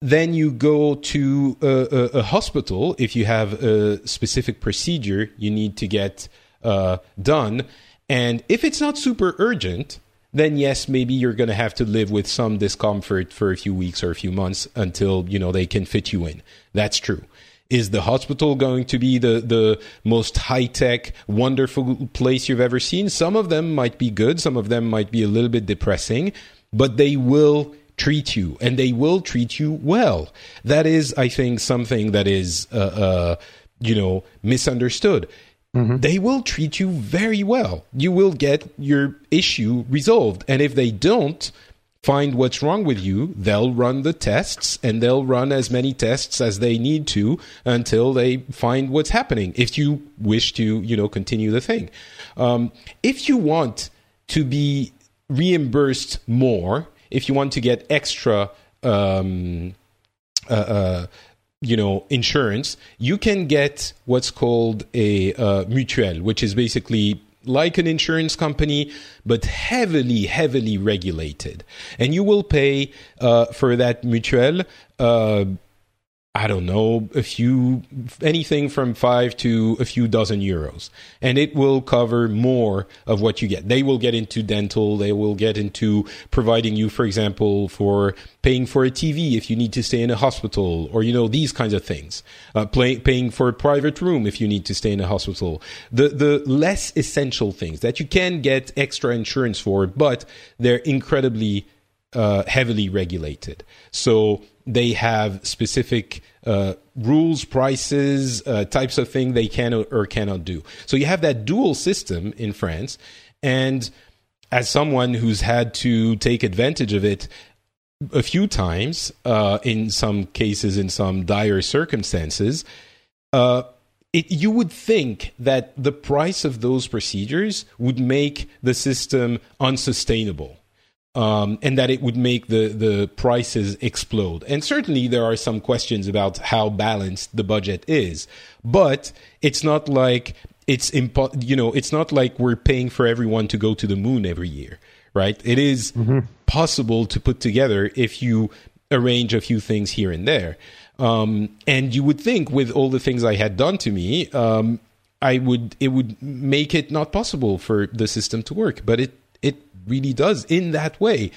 then you go to a, a, a, hospital if you have a specific procedure you need to get uh, done. And if it's not super urgent, then yes, maybe you're going to have to live with some discomfort for a few weeks or a few months until you know they can fit you in. That's true. Is the hospital going to be the, the most high tech, wonderful place you've ever seen? Some of them might be good, some of them might be a little bit depressing, but they will treat you and they will treat you well. That is, I think, something that is, uh, uh, you know, misunderstood. Mm-hmm. They will treat you very well. You will get your issue resolved. And if they don't find what's wrong with you, they'll run the tests and they'll run as many tests as they need to until they find what's happening. If you wish to, you know, continue the thing. Um, if you want to be reimbursed more, if you want to get extra, um, uh, uh, you know, insurance, you can get what's called a uh, mutuelle, which is basically like an insurance company, but heavily, heavily regulated. And you will pay uh, for that mutuelle uh, I don't know, a few, anything from five to a few dozen euros. And it will cover more of what you get. They will get into dental. They will get into providing you, for example, for paying for a TV if you need to stay in a hospital or, you know, these kinds of things. Uh, play, paying for a private room if you need to stay in a hospital. The, the less essential things that you can get extra insurance for, but they're incredibly uh, heavily regulated. So they have specific uh, rules, prices, uh, types of thing they can or cannot do. So you have that dual system in France, and as someone who's had to take advantage of it a few times, uh, in some cases, in some dire circumstances, uh, it, you would think that the price of those procedures would make the system unsustainable um, and that it would make the, the prices explode. And certainly there are some questions about how balanced the budget is, but it's not like it's impo- you know it's not like we're paying for everyone to go to the moon every year, right? It is mm-hmm. possible to put together if you arrange a few things here and there. Um, and you would think with all the things I had done to me, um, I would it would make it not possible for the system to work, but it it really does in that way.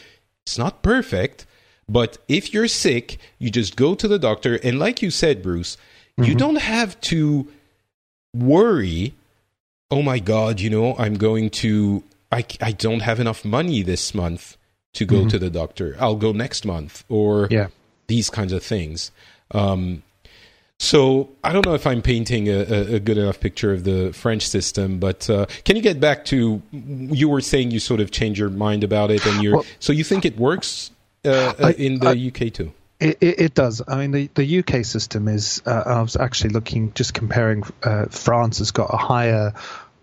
It's not perfect, but if you're sick, you just go to the doctor. And like you said, Bruce, mm-hmm. you don't have to worry, oh my God, you know, I'm going to, I, I don't have enough money this month to go mm-hmm. to the doctor. I'll go next month or yeah. these kinds of things. Um, so I don't know if I'm painting a, a, good enough picture of the French system, but uh, can you get back to you were saying you sort of change your mind about it, and you well, so you think it works uh, I, in the I, UK too? It, it, it, does. I mean, the, the UK system is. Uh, I was actually looking, just comparing. Uh, France has got a higher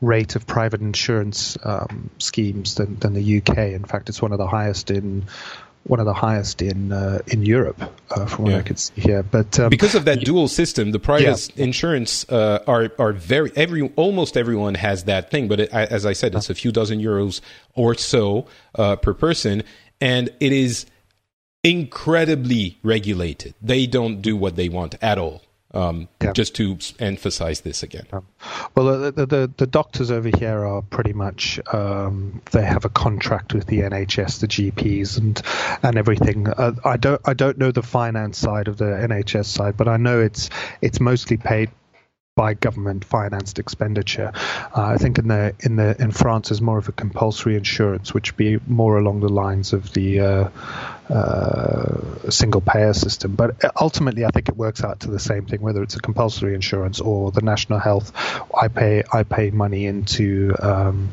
rate of private insurance um, schemes than, than the UK. In fact, it's one of the highest in one of the highest in uh, in Europe, uh, from what yeah. I could see here. But um, because of that dual system, the private yeah. insurance uh, are are very every almost everyone has that thing. But it, as I said, it's a few dozen euros or so uh, per person, and it is incredibly regulated. They don't do what they want at all. Um, yeah. Just to emphasize this again. Well, the, the, the doctors over here are pretty much um, they have a contract with the NHS, the GPs, and and everything. Uh, I don't I don't know the finance side of the NHS side, but I know it's it's mostly paid by government financed expenditure. Uh, I think in the in the in France is more of a compulsory insurance, which be more along the lines of the uh, uh, single payer system. But ultimately, I think it works out to the same thing, whether it's a compulsory insurance or the national health. I pay I pay money into. Um,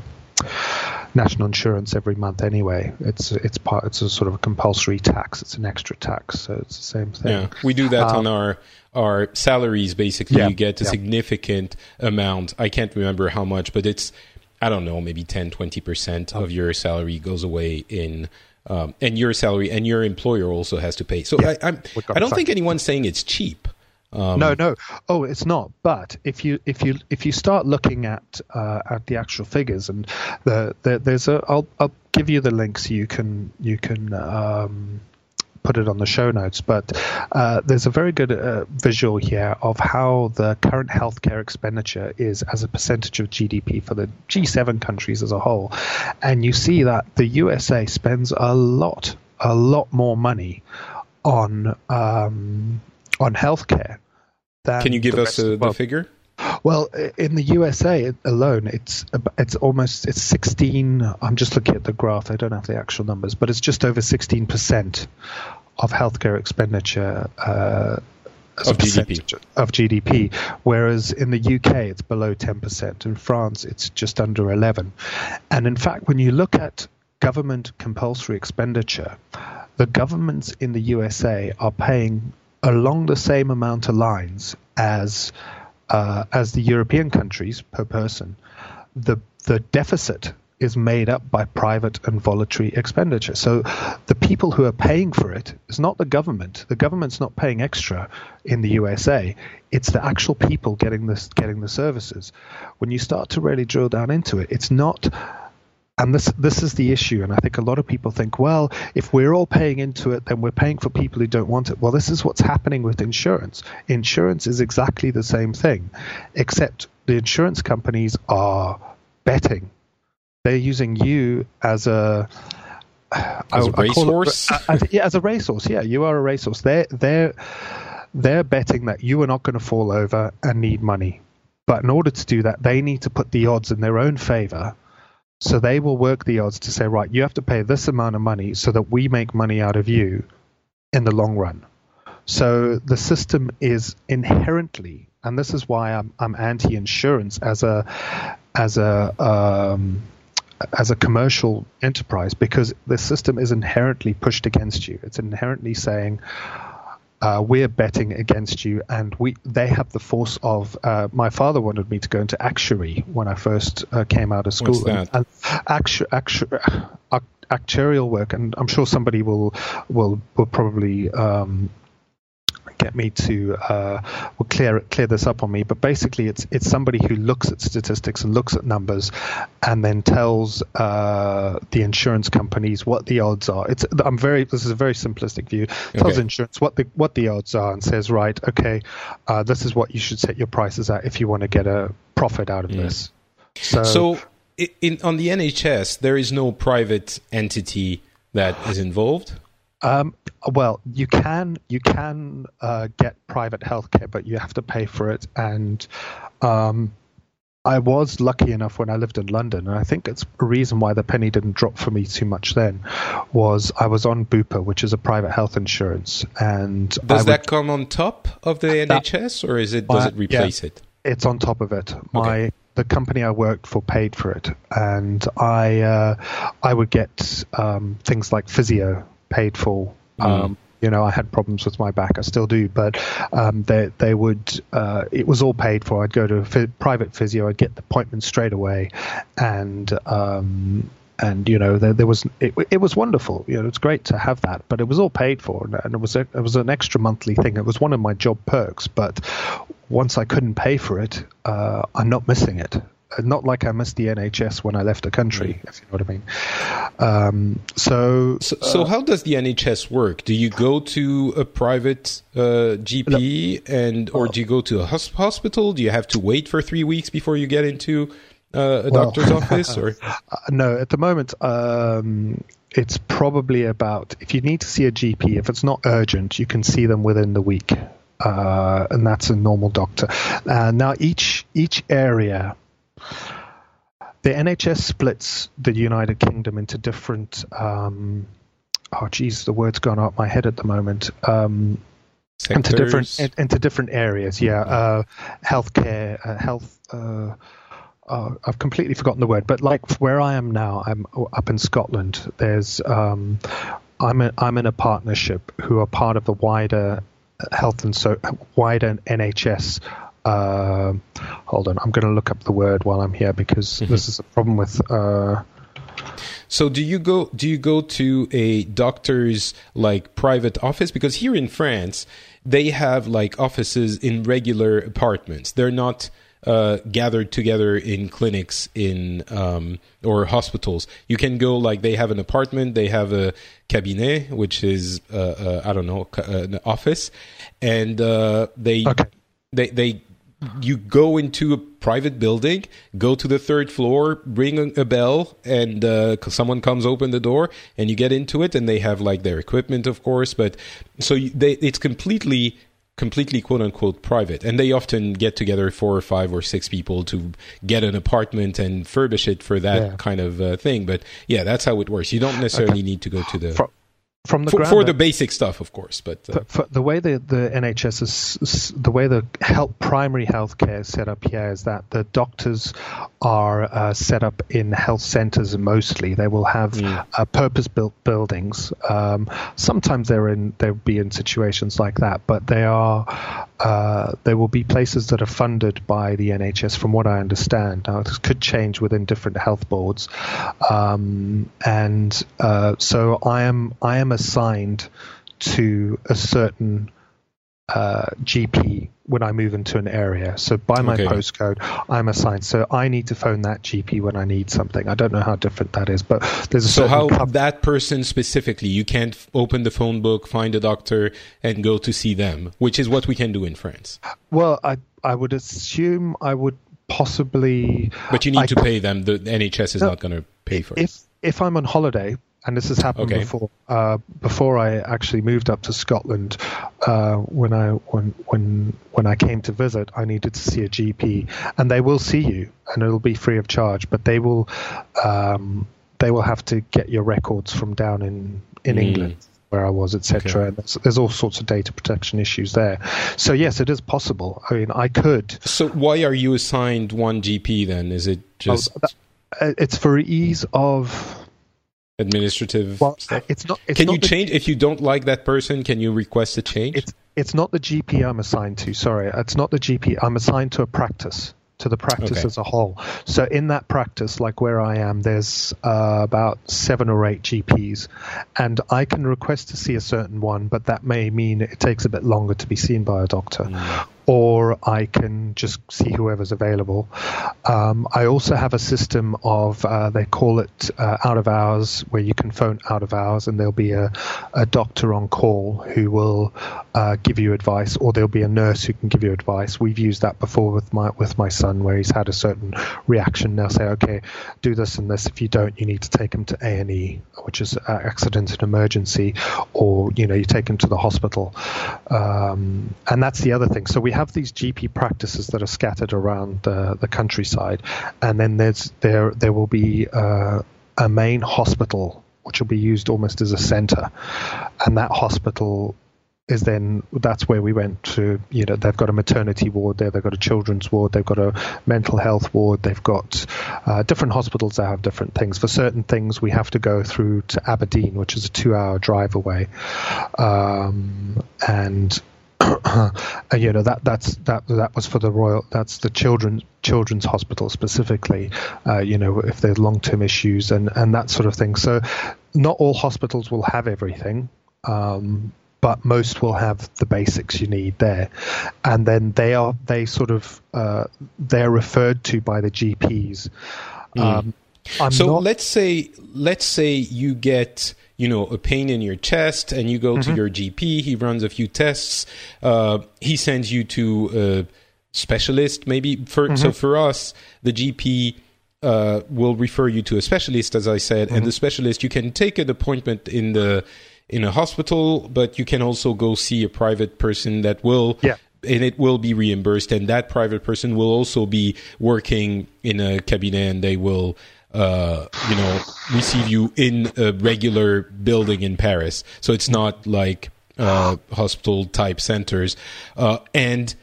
national insurance every month anyway. It's it's part it's a sort of a compulsory tax. It's an extra tax, so it's the same thing. Yeah, we do that um, on our our salaries. Basically, yeah, you get a yeah. significant amount. I can't remember how much, but it's I don't know, maybe 10, 20 percent of your salary goes away in. Um, and your salary and your employer also has to pay. So yeah, I, I'm, I don't think anyone's saying it's cheap. Um, no, no. Oh, it's not. But if you if you if you start looking at uh, at the actual figures and the, the there's a I'll I'll give you the links you can you can um, put it on the show notes. But uh, there's a very good uh, visual here of how the current healthcare expenditure is as a percentage of GDP for the G7 countries as a whole, and you see that the USA spends a lot a lot more money on um, on healthcare. Can you give us a, the figure? Well, in the USA alone, it's it's almost it's 16. I'm just looking at the graph. I don't have the actual numbers, but it's just over 16 percent of healthcare expenditure. Uh, of GDP. of GDP, whereas in the UK it's below 10%. In France it's just under 11. And in fact, when you look at government compulsory expenditure, the governments in the USA are paying along the same amount of lines as uh, as the European countries per person. The the deficit is made up by private and voluntary expenditure. So the people who are paying for it is not the government. The government's not paying extra in the USA. It's the actual people getting this getting the services. When you start to really drill down into it, it's not and this this is the issue and i think a lot of people think well if we're all paying into it then we're paying for people who don't want it. Well this is what's happening with insurance. Insurance is exactly the same thing except the insurance companies are betting. They're using you as a as a racehorse? yeah as a racehorse. Yeah you are a racehorse. They're they're they're betting that you are not going to fall over and need money. But in order to do that they need to put the odds in their own favor so they will work the odds to say, right, you have to pay this amount of money so that we make money out of you in the long run. So the system is inherently, and this is why I'm, I'm anti-insurance as a as a um, as a commercial enterprise because the system is inherently pushed against you. It's inherently saying, uh, we're betting against you, and we they have the force of. Uh, my father wanted me to go into actuary when I first uh, came out of school. That? And, actu- actu- actuarial work, and I'm sure somebody will will will probably um, get me to uh, will clear clear this up on me. But basically, it's it's somebody who looks at statistics and looks at numbers, and then tells uh, the insurance companies what the odds are. It's I'm very this is a very simplistic view. Tells okay. insurance what the what the odds are and says right, okay, uh, this is what you should set your prices at if you want to get a profit out of mm. this. So. so in, on the NHS, there is no private entity that is involved. Um, well, you can you can uh, get private healthcare, but you have to pay for it. And um, I was lucky enough when I lived in London, and I think it's a reason why the penny didn't drop for me too much then. Was I was on Bupa, which is a private health insurance, and does that come on top of the NHS, or is it does it replace yeah, it? It's on top of it. My okay the company I worked for paid for it, and I uh, I would get um, things like physio paid for. Mm. Um, You know, I had problems with my back. I still do, but um, they they would. Uh, it was all paid for. I'd go to a private physio. I'd get the appointment straight away, and um, and you know there, there was it, it was wonderful. You know, it's great to have that, but it was all paid for, and, and it was a, it was an extra monthly thing. It was one of my job perks, but once I couldn't pay for it, uh, I'm not missing it not like I missed the NHS when I left the country, if you know what I mean. Um, so, so, so uh, how does the NHS work? Do you go to a private uh, GP, and or do you go to a hospital? Do you have to wait for three weeks before you get into uh, a well, doctor's office? Or uh, no, at the moment. Um, it's probably about if you need to see a GP, if it's not urgent, you can see them within the week. Uh, and that's a normal doctor. Uh, now, each each area the NHS splits the United Kingdom into different. Um, oh, geez, the word's gone out my head at the moment. Um, into different into different areas. Yeah, uh, healthcare, uh, health. Uh, uh, I've completely forgotten the word, but like where I am now, I'm up in Scotland. There's um, I'm a, I'm in a partnership who are part of the wider health and so wider NHS uh, hold on, I'm going to look up the word while I'm here because mm-hmm. this is a problem with. Uh, so do you go do you go to a doctor's like private office because here in France they have like offices in regular apartments. They're not uh, gathered together in clinics in um, or hospitals. You can go like they have an apartment, they have a cabinet, which is uh, uh, I don't know an office, and uh, they okay. they they you go into a private building, go to the third floor, ring a bell, and uh, someone comes open the door, and you get into it, and they have like their equipment, of course, but so they, it's completely completely quote unquote private and they often get together four or five or six people to get an apartment and furbish it for that yeah. kind of uh, thing but yeah that's how it works you don't necessarily okay. need to go to the from the for, for the basic stuff, of course. But uh, for, for the way the, the NHS is, the way the health, primary healthcare is set up here is that the doctors are uh, set up in health centres mostly. They will have mm. uh, purpose-built buildings. Um, sometimes they're in they'll be in situations like that, but they are uh, there will be places that are funded by the NHS, from what I understand. Now, this could change within different health boards, um, and uh, so I am I am assigned to a certain uh, GP when I move into an area. So by my okay. postcode, I'm assigned. So I need to phone that GP when I need something. I don't know how different that is, but there's a so how that person specifically. You can't open the phone book, find a doctor, and go to see them, which is what we can do in France. Well, I I would assume I would possibly. But you need I to pay them. The NHS is no, not going to pay for if, it. If I'm on holiday, and this has happened okay. before. Uh, before I actually moved up to Scotland, uh, when I when when when I came to visit, I needed to see a GP, and they will see you, and it'll be free of charge. But they will um, they will have to get your records from down in in mm. England where I was, etc. Okay. And there's, there's, all sorts of data protection issues there. So yes, it is possible. I mean, I could. So why are you assigned one GP then? Is it just? Oh, it's for ease of administrative well, stuff? It's not. It's can not you change if you don't like that person? Can you request a change? It's it's not the GP I'm assigned to. Sorry, it's not the GP. I'm assigned to a practice to the practice okay. as a whole. So in that practice, like where I am, there's uh, about seven or eight GPs, and I can request to see a certain one, but that may mean it takes a bit longer to be seen by a doctor. Mm or I can just see whoever's available. Um, I also have a system of, uh, they call it uh, out of hours, where you can phone out of hours and there'll be a, a doctor on call who will uh, give you advice, or there'll be a nurse who can give you advice. We've used that before with my with my son, where he's had a certain reaction. They'll say, "Okay, do this and this. If you don't, you need to take him to A and E, which is accident and emergency, or you know, you take him to the hospital." Um, and that's the other thing. So we have these GP practices that are scattered around the, the countryside, and then there's there there will be uh, a main hospital which will be used almost as a center, and that hospital is then that's where we went to. You know, they've got a maternity ward there, they've got a children's ward, they've got a mental health ward, they've got uh, different hospitals that have different things. For certain things, we have to go through to Aberdeen, which is a two-hour drive away, um, and and you know that that's that that was for the royal that's the children's children's hospital specifically uh, you know if there's long-term issues and and that sort of thing so not all hospitals will have everything um, but most will have the basics you need there, and then they are they sort of uh, they're referred to by the GPs. Mm. Um, so not... let's say let's say you get you know a pain in your chest and you go mm-hmm. to your GP. He runs a few tests. Uh, he sends you to a specialist. Maybe for mm-hmm. so for us the GP. Uh, will refer you to a specialist, as I said, mm-hmm. and the specialist you can take an appointment in the in a hospital, but you can also go see a private person that will yeah. and it will be reimbursed and that private person will also be working in a cabinet and they will uh, you know receive you in a regular building in Paris. So it's not like uh, hospital type centers. Uh, and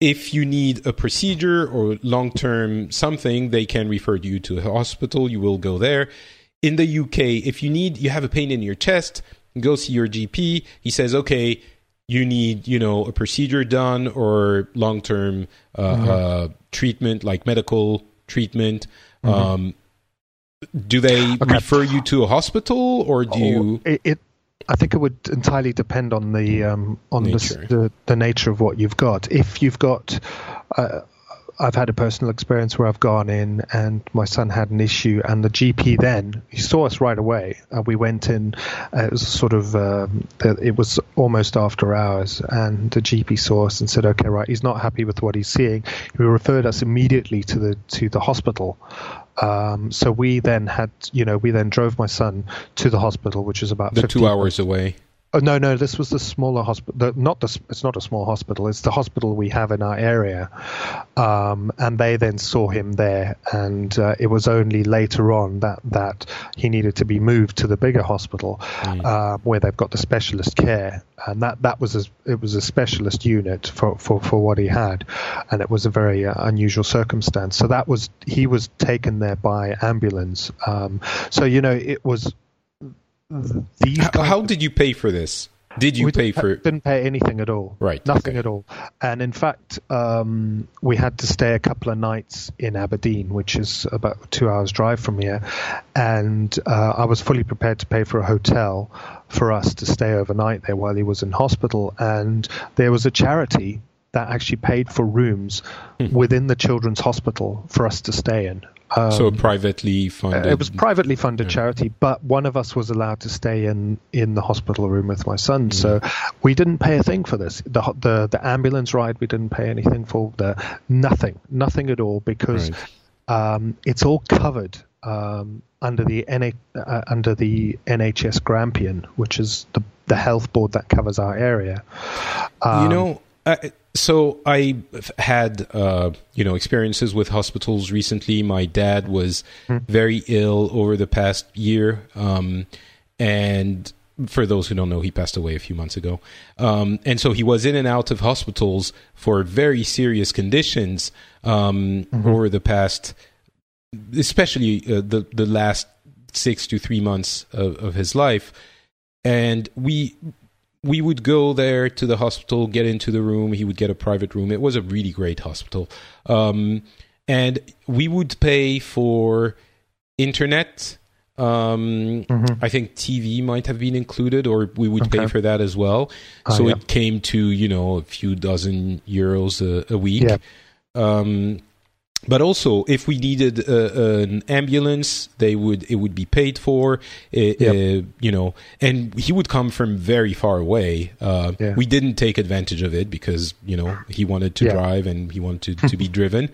if you need a procedure or long term something, they can refer you to a hospital. You will go there in the UK, if you need, you have a pain in your chest, go see your GP. He says, okay, you need, you know, a procedure done or long term uh, mm-hmm. uh, treatment, like medical treatment. Mm-hmm. Um, do they okay. refer you to a hospital or do oh, you? It, it, I think it would entirely depend on the um, on nature. The, the, the nature of what you've got. If you've got uh, I've had a personal experience where I've gone in and my son had an issue, and the GP then he saw us right away. Uh, we went in. Uh, it was sort of um, it was almost after hours, and the GP saw us and said, "Okay, right, he's not happy with what he's seeing." He referred us immediately to the to the hospital. Um, so we then had, you know, we then drove my son to the hospital, which is about the two hours away. Oh, no, no. This was the smaller hospital. Not the. It's not a small hospital. It's the hospital we have in our area. Um, and they then saw him there, and uh, it was only later on that that he needed to be moved to the bigger hospital, mm. uh, where they've got the specialist care, and that that was a, it was a specialist unit for, for, for what he had, and it was a very uh, unusual circumstance. So that was he was taken there by ambulance. Um, so you know it was these how, how did you pay for this? Did you pay for? Didn't pay anything at all. Right. Nothing okay. at all. And in fact, um, we had to stay a couple of nights in Aberdeen, which is about two hours drive from here. And uh, I was fully prepared to pay for a hotel for us to stay overnight there while he was in hospital. And there was a charity that actually paid for rooms mm. within the children's hospital for us to stay in. Um, so privately funded. it was privately funded yeah. charity, but one of us was allowed to stay in in the hospital room with my son. Mm. So we didn't pay a thing for this. The, the the ambulance ride we didn't pay anything for. The nothing, nothing at all because right. um, it's all covered um, under the NH, uh, under the NHS Grampian, which is the the health board that covers our area. you know uh, so I had uh, you know experiences with hospitals recently. My dad was mm. very ill over the past year, um, and for those who don't know, he passed away a few months ago. Um, and so he was in and out of hospitals for very serious conditions um, mm-hmm. over the past, especially uh, the the last six to three months of, of his life. And we we would go there to the hospital, get into the room. He would get a private room. It was a really great hospital. Um, and we would pay for internet. Um, mm-hmm. I think TV might have been included, or we would okay. pay for that as well. Oh, so yeah. it came to, you know, a few dozen euros a, a week. Yeah. Um, but also if we needed uh, an ambulance they would it would be paid for uh, yep. uh, you know and he would come from very far away uh, yeah. we didn't take advantage of it because you know he wanted to yeah. drive and he wanted to, to be driven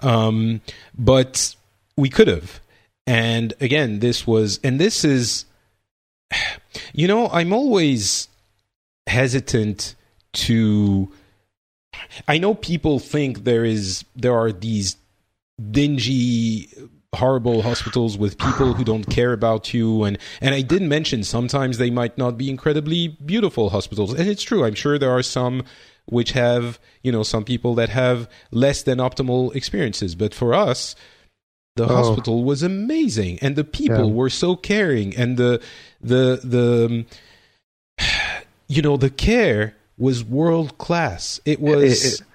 um, but we could have and again this was and this is you know i'm always hesitant to I know people think there is there are these dingy horrible hospitals with people who don't care about you. And and I did mention sometimes they might not be incredibly beautiful hospitals. And it's true. I'm sure there are some which have you know some people that have less than optimal experiences. But for us the oh. hospital was amazing. And the people yeah. were so caring. And the the the you know the care was world class it was it, it,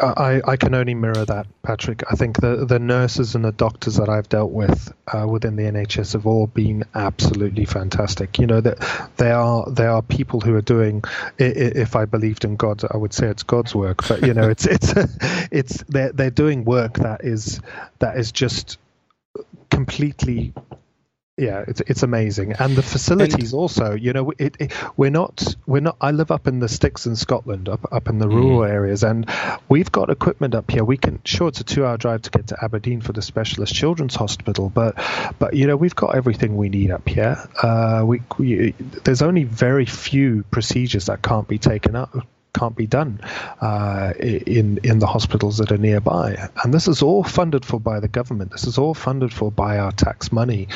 I, I can only mirror that, Patrick. I think the, the nurses and the doctors that I've dealt with uh, within the NHS have all been absolutely fantastic. You know that they are they are people who are doing. If I believed in God, I would say it's God's work. But you know, it's it's it's they're they're doing work that is that is just completely yeah, it's it's amazing, and the facilities and, also. You know, it, it, we're not we're not. I live up in the sticks in Scotland, up up in the mm. rural areas, and we've got equipment up here. We can sure it's a two-hour drive to get to Aberdeen for the specialist children's hospital, but but you know we've got everything we need up here. Uh, we, we there's only very few procedures that can't be taken up can't be done uh, in in the hospitals that are nearby. And this is all funded for by the government. This is all funded for by our tax money,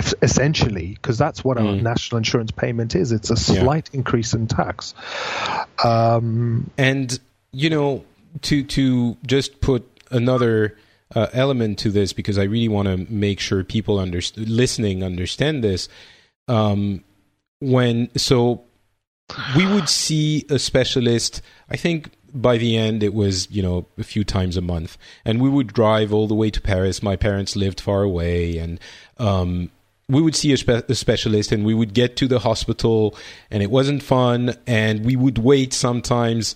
if essentially, because that's what mm. our national insurance payment is. It's a slight yeah. increase in tax. Um, and you know, to to just put another. Uh, element to this because I really want to make sure people under- listening understand this. Um, when so we would see a specialist. I think by the end it was you know a few times a month, and we would drive all the way to Paris. My parents lived far away, and um, we would see a, spe- a, specialist, and we would get to the hospital, and it wasn't fun, and we would wait sometimes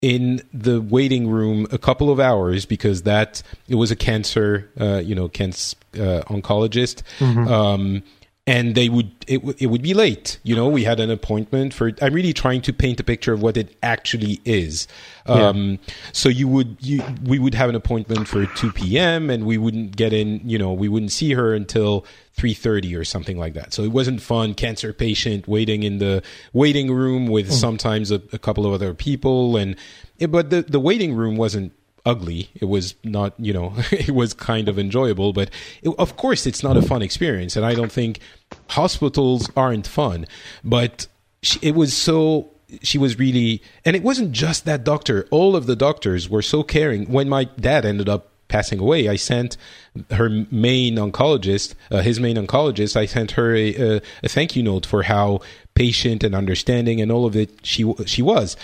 in the waiting room a couple of hours because that it was a cancer, uh, you know, cancer uh, oncologist. Mm-hmm. Um, and they would it, it would be late you know we had an appointment for i'm really trying to paint a picture of what it actually is um, yeah. so you would you, we would have an appointment for 2 p.m and we wouldn't get in you know we wouldn't see her until 3.30 or something like that so it wasn't fun cancer patient waiting in the waiting room with mm. sometimes a, a, couple of other people and but the, the waiting room wasn't ugly. It was not, you know, it was kind of enjoyable, but it, of course it's not a fun experience. And I don't think hospitals aren't fun, but she, it was so, she was really, and it wasn't just that doctor. All of the doctors were so caring. When my dad ended up passing away, I sent her main oncologist, uh, his main oncologist, I sent her a, a, a, thank you note for how patient and understanding and all of it she she was,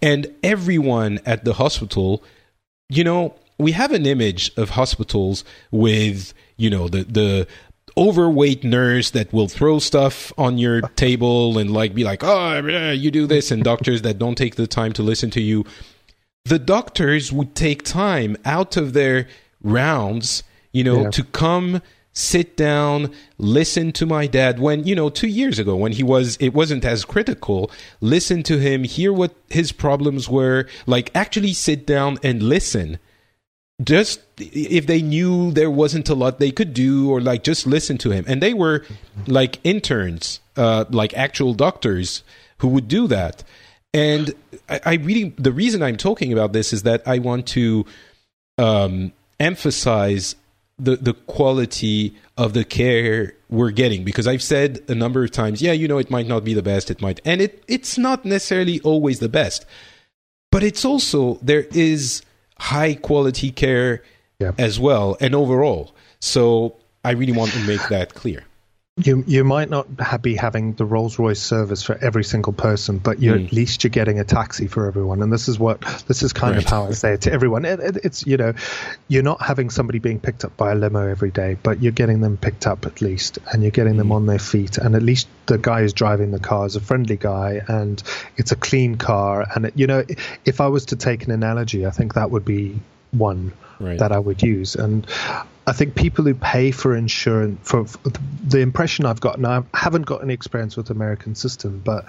and everyone at the hospital you know, we have an image of hospitals with, you know, the, the, overweight nurse that will throw stuff on your table and like be like, oh, you do this, and doctors that don't take the time to listen to you. The doctors would take time out of their rounds, you know, yeah. to come sit down, listen to my dad when, you know, two years ago when he was, it wasn't as critical, listen to him, hear what his problems were, like actually sit down and listen. Just if they knew there wasn't a lot they could do, or like just listen to him. And they were like interns, uh, like actual doctors who would do that. And I, I really, the reason I'm talking about this is that I want to um, emphasize the the quality of the care we're getting because I've said a number of times, yeah, you know, it might not be the best, it might, and it it's not necessarily always the best, but it's also there is high quality care yeah. as well and overall. So I really want to make that clear you you might not be having the Rolls Royce service for every single person, but you mm. at least you're getting a taxi for everyone. And this is what this is kind right. of how I say it to everyone. It, it, it's you know, you're not having somebody being picked up by a limo every day, but you're getting them picked up at least, and you're getting mm. them on their feet. And at least the guy who's driving the car is a friendly guy, and it's a clean car. And it, you know, if I was to take an analogy, I think that would be one right. that I would use. And I think people who pay for insurance, for, for, the impression I've gotten, I haven't got any experience with the American system, but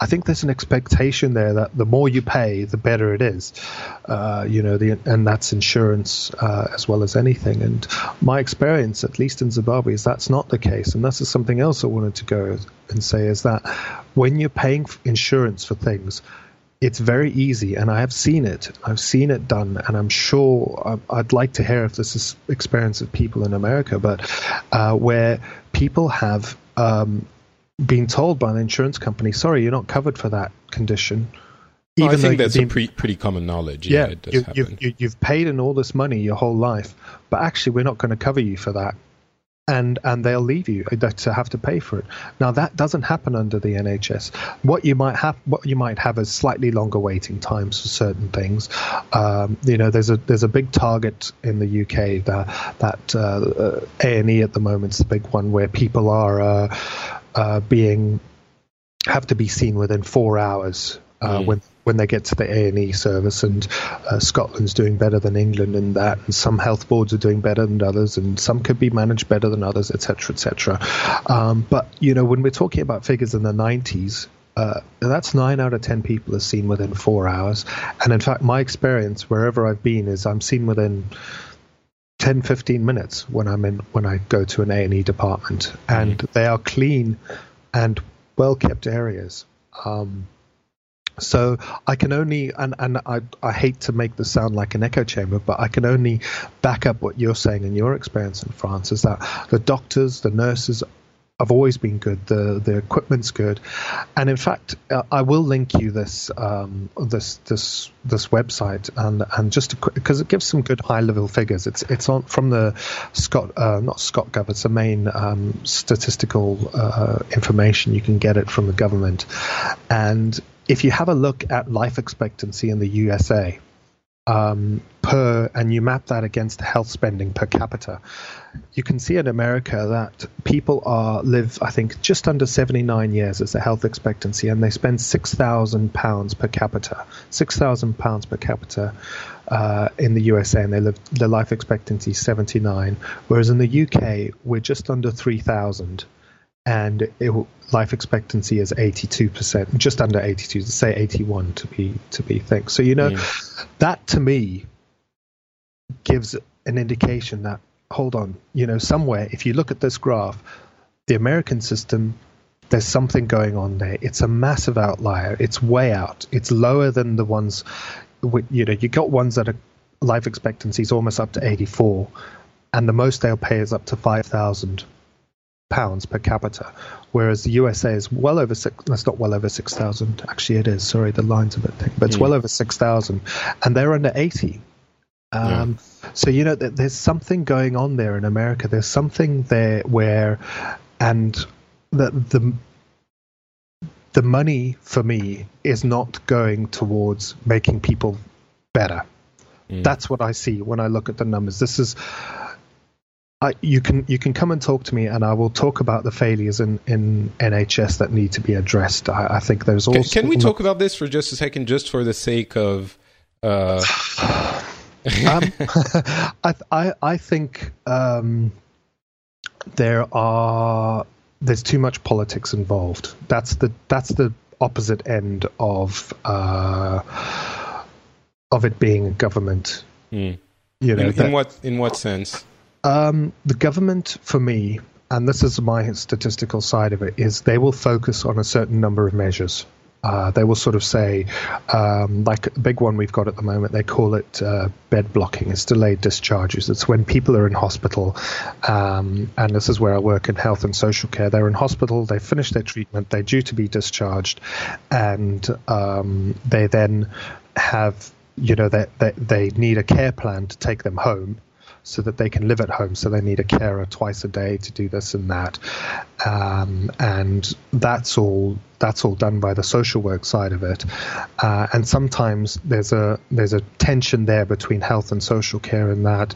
I think there's an expectation there that the more you pay, the better it is. Uh, you know, the, and that's insurance uh, as well as anything. And my experience, at least in Zimbabwe, is that's not the case. And this is something else I wanted to go and say is that when you're paying insurance for things, it's very easy, and I have seen it. I've seen it done, and I'm sure I'd like to hear if this is experience of people in America, but uh, where people have um, been told by an insurance company, "Sorry, you're not covered for that condition." Even I think that's been, a pre- pretty common knowledge. Yeah, yeah you, have you've paid in all this money your whole life, but actually, we're not going to cover you for that and and they'll leave you uh, to have to pay for it. Now that doesn't happen under the NHS. What you might have, what you might have, is slightly longer waiting times for certain things. Um, you know, there's a there's a big target in the UK that that uh, A and E at the moment is the big one where people are uh, uh, being have to be seen within four hours uh, mm. when when they get to the A and E service, and uh, Scotland's doing better than England in that, and some health boards are doing better than others, and some could be managed better than others, etc., etc. Um, but you know, when we're talking about figures in the 90s, uh, that's nine out of ten people are seen within four hours, and in fact, my experience wherever I've been is I'm seen within 10 15 minutes when i'm in when i go to an a&e department and they are clean and well kept areas um, so I can only, and, and I, I hate to make this sound like an echo chamber, but I can only back up what you're saying in your experience in France is that the doctors, the nurses have always been good. The the equipment's good, and in fact, uh, I will link you this um, this this this website and and just because it gives some good high level figures. It's it's on from the Scott uh, not ScotGov. It's the main um, statistical uh, information. You can get it from the government, and if you have a look at life expectancy in the USA um, per, and you map that against health spending per capita, you can see in America that people are live, I think, just under 79 years as the health expectancy, and they spend six thousand pounds per capita, six thousand pounds per capita uh, in the USA, and they live the life expectancy 79, whereas in the UK we're just under 3,000 and it, life expectancy is 82%, just under 82, to say 81 to be to be thick. So you know, that to me gives an indication that hold on, you know, somewhere if you look at this graph, the American system there's something going on there. It's a massive outlier. It's way out. It's lower than the ones, you know, you got ones that are life expectancy is almost up to 84, and the most they'll pay is up to 5,000 pounds per capita, whereas the USA is well over six. That's not well over six thousand. Actually, it is. Sorry, the line's a bit thick, but it's mm. well over six thousand, and they're under eighty. Um, yeah. So you know, that there's something going on there in America. There's something there where, and the the the money for me is not going towards making people better. Mm. That's what I see when I look at the numbers. This is I, you can you can come and talk to me, and I will talk about the failures in, in NHS that need to be addressed. I, I think there's also. Can, can we talk about this for just a second, just for the sake of? Uh... um, I, I I think um, there are there's too much politics involved. That's the that's the opposite end of uh, of it being a government. Mm. You know, in, that, in what in what sense? Um, the government, for me, and this is my statistical side of it, is they will focus on a certain number of measures. Uh, they will sort of say, um, like a big one we've got at the moment, they call it uh, bed blocking. It's delayed discharges. It's when people are in hospital, um, and this is where I work in health and social care. They're in hospital, they finish their treatment, they're due to be discharged, and um, they then have, you know, they, they, they need a care plan to take them home so that they can live at home. So they need a carer twice a day to do this and that, um, and that's all. That's all done by the social work side of it, uh, and sometimes there's a there's a tension there between health and social care. In that,